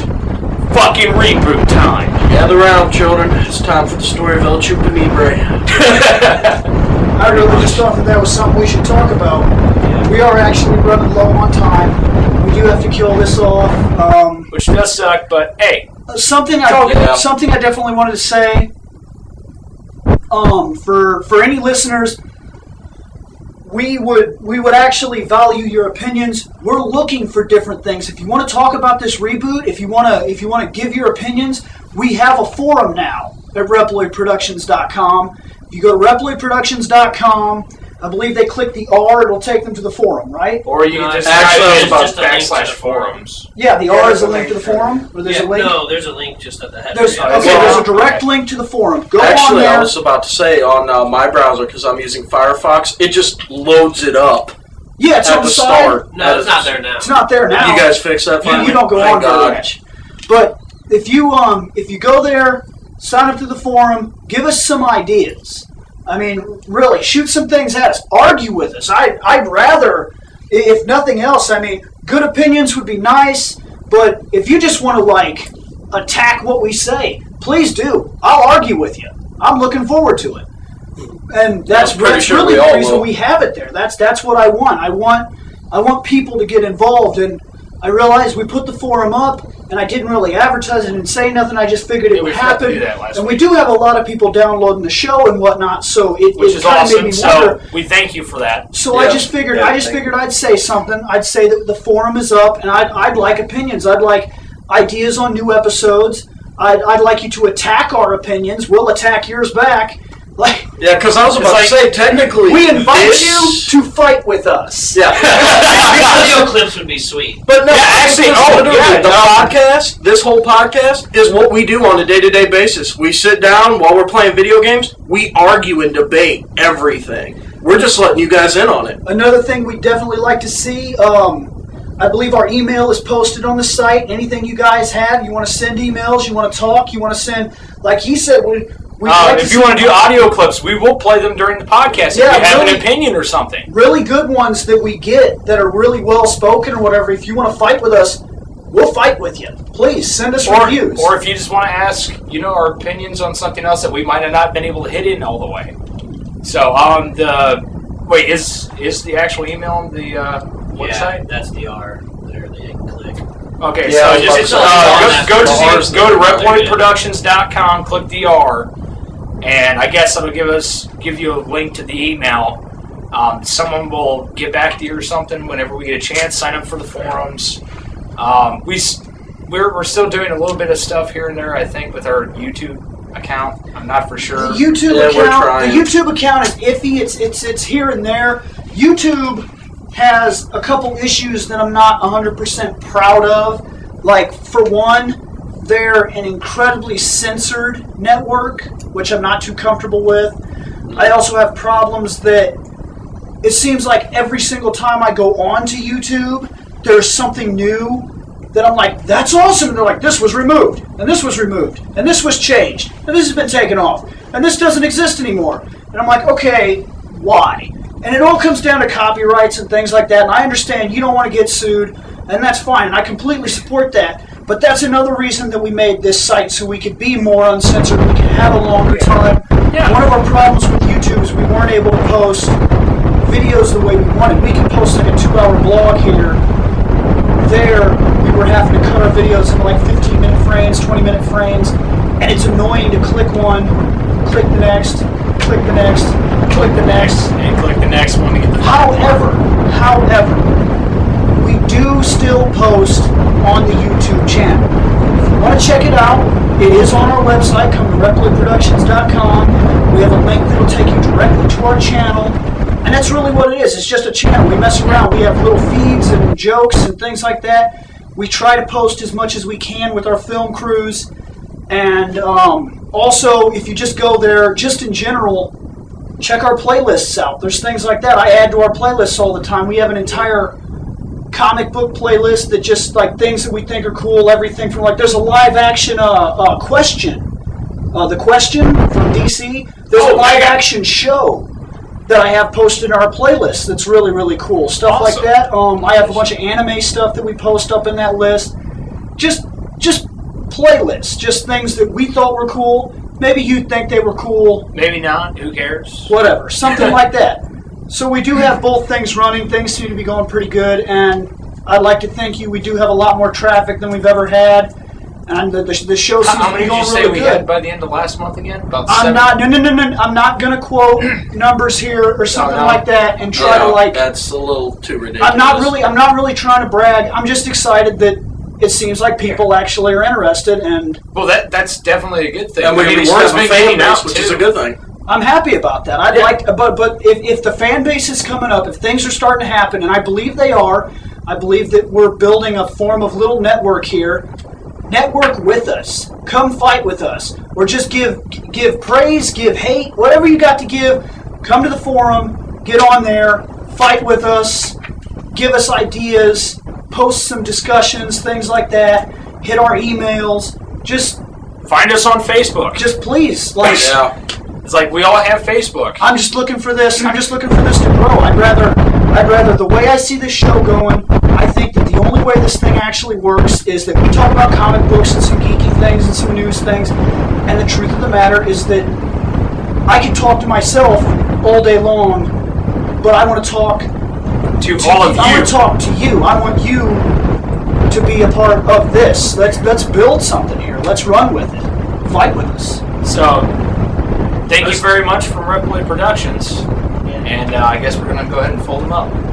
Fucking reboot time. Gather round, children. It's time for the story of El Chupa Libre. I really just thought that that was something we should talk about. We are actually running low on time. We do have to kill this off. Um, Which does suck, but hey, something I Yeah. something I definitely wanted to say. Um, for for any listeners, we would we would actually value your opinions. We're looking for different things. If you want to talk about this reboot, if you want to if you want to give your opinions, we have a forum now at reploidproductions.com. If you go to reploidproductions.com, I believe they click the R, it'll take them to the forum, right? or you No, can just actually, type it's in just a link to backslash the forums. Yeah, the Yeah, R is a a link to the forum, or there's Yeah, a link. no, there's a link just at the header. There's, yeah. okay, Well, there's a direct okay. link to the forum. Go on Actually, there. I was about to say on uh, my browser because I'm using Firefox, it just loads it up yeah, it's at on the the side. start. No, it's not there now. It's not there now. You guys fix that You- finally. you don't go Thank on very God. much. But if you um if you go there, sign up to the forum, give us some ideas. I mean, really, shoot some things at us. Argue with us. I I'd rather, if nothing else, I mean, good opinions would be nice. But if you just want to like attack what we say, please do. I'll argue with you. I'm looking forward to it. And that's, that's sure really the reason will. we have it there. That's that's what I want. I want I want people to get involved and I realized we put the forum up and I didn't really advertise it and say nothing. I just figured it Yeah, would forgot to happen. do that last and we do have a lot of people downloading the show and whatnot, so it, Which it is kind of awesome. made me So wonder. we thank you for that. So I just figured Yeah, I just thank figured I'd say something. I'd say that the forum is up, and I'd, I'd like opinions. I'd like ideas on new episodes. I'd, I'd like you to attack our opinions. We'll attack yours back. Like Yeah, because I was about It's to say, technically, we invite this- you to fight with us. Yeah. Video clips would be sweet. But no, Yeah, actually, because oh, literally, yeah, the no. podcast, this whole podcast, is what we do on a day to day basis. We sit down while we're playing video games, we argue and debate everything. We're just letting you guys in on it. Another thing we'd definitely like to see. Um, I believe our email is posted on the site. Anything you guys have, you want to send emails, you want to talk, you want to send, like he said, we. We'd Uh, if you want to do audio clips, we will play them during the podcast. Yeah, if you have really. an opinion or something. really good ones that we get that are really well spoken or whatever, if you want to fight with us, we'll fight with you. Please send us Or, reviews. or if you just want to ask, you know, our opinions on something else that we might have not been able to hit in all the way. So, um, the wait is is the actual email on the uh, Yeah, website? that's the R. There, they can click. Okay, Yeah, so just uh, go, go to R's the, go to there, yeah. reploidproductions.com, click the R, and I guess it'll give us give you a link to the email. Um, someone will get back to you or something whenever we get a chance. Sign up for the forums. Um, we we're, we're still doing a little bit of stuff here and there. I think with our YouTube account. I'm not for sure. The YouTube Yeah, we're account. The YouTube account is iffy. It's it's it's here and there. YouTube has a couple issues that I'm not 100% proud of. Like for one, they're an incredibly censored network, which I'm not too comfortable with. I also have problems that it seems like every single time I go on to YouTube, there's something new that I'm like, that's awesome. And they're like, this was removed, and this was removed, and this was changed, and this has been taken off, and this doesn't exist anymore. And I'm like, okay, why? And it all comes down to copyrights and things like that. And I understand you don't want to get sued, and that's fine, and I completely support that. But that's another reason that we made this site so we could be more uncensored, we could have a longer time. Yeah. One of our problems with YouTube is we weren't able to post videos the way we wanted. We can post like a two-hour blog here. There, we were having to cut our videos into like 15-minute frames, 20-minute frames, and it's annoying to click one, click the next, click the next, click the next. and click the next one to get the. However, however, we do still post on the YouTube channel. If you want to check it out, it is on our website. Come to reploidproductions.com. We have a link that will take you directly to our channel, and that's really what it is. It's just a channel. We mess around. We have little feeds and jokes and things like that. We try to post as much as we can with our film crews, and um, also if you just go there, just in general, check our playlists out. There's things like that. I add to our playlists all the time. We have an entire comic book playlist that just like things that we think are cool. Everything from like there's a live action uh, uh, question, uh, the question from DC. There's a Oh, live action show that I have posted in our playlist. That's really really cool stuff like that. Um, I have a bunch of anime stuff that we post up in that list. Just just playlists, just things that we thought were cool. Maybe you think they were cool Maybe not. Who cares? whatever, something like that. So we do have both things running. Things seem to be going pretty good, and I'd like to thank you. We do have a lot more traffic than we've ever had, and the, the, the show seems How, how to be many did going you say really we good. had by the end of last month again? About I'm seven? not no no no no. I'm not gonna quote numbers here or something no. like that and try to like. that's a little too ridiculous. I'm not really. I'm not really trying to brag. I'm just excited that it seems like people actually are interested, and Well, that that's definitely a good thing. And we I mean, at the word's have a fan getting base, out, which is too. a good thing. I'm happy about that. I'd Yeah. like, but but if, if the fan base is coming up, if things are starting to happen, and I believe they are, I believe that we're building a form of little network here. Network with us. Come fight with us, or just give give praise, give hate, whatever you got to give. Come to the forum, get on there, fight with us, give us ideas, post some discussions, things like that. Hit our emails. Just Find us on Facebook. just please, like. Yeah. It's like we all have Facebook. I'm just looking for this. I'm just looking for this to grow. I'd rather, I'd rather the way I see this show going. I think that the only way this thing actually works is that we talk about comic books and some geeky things and some news things. And the truth of the matter is that I can talk to myself all day long, but I want to talk to to all of you. I want to talk to you. I want you to be a part of this. Let's let's build something here. Let's run with it. Fight with us. So, thank you very much from Reploid Productions. And uh, I guess we're going to go ahead and fold them up.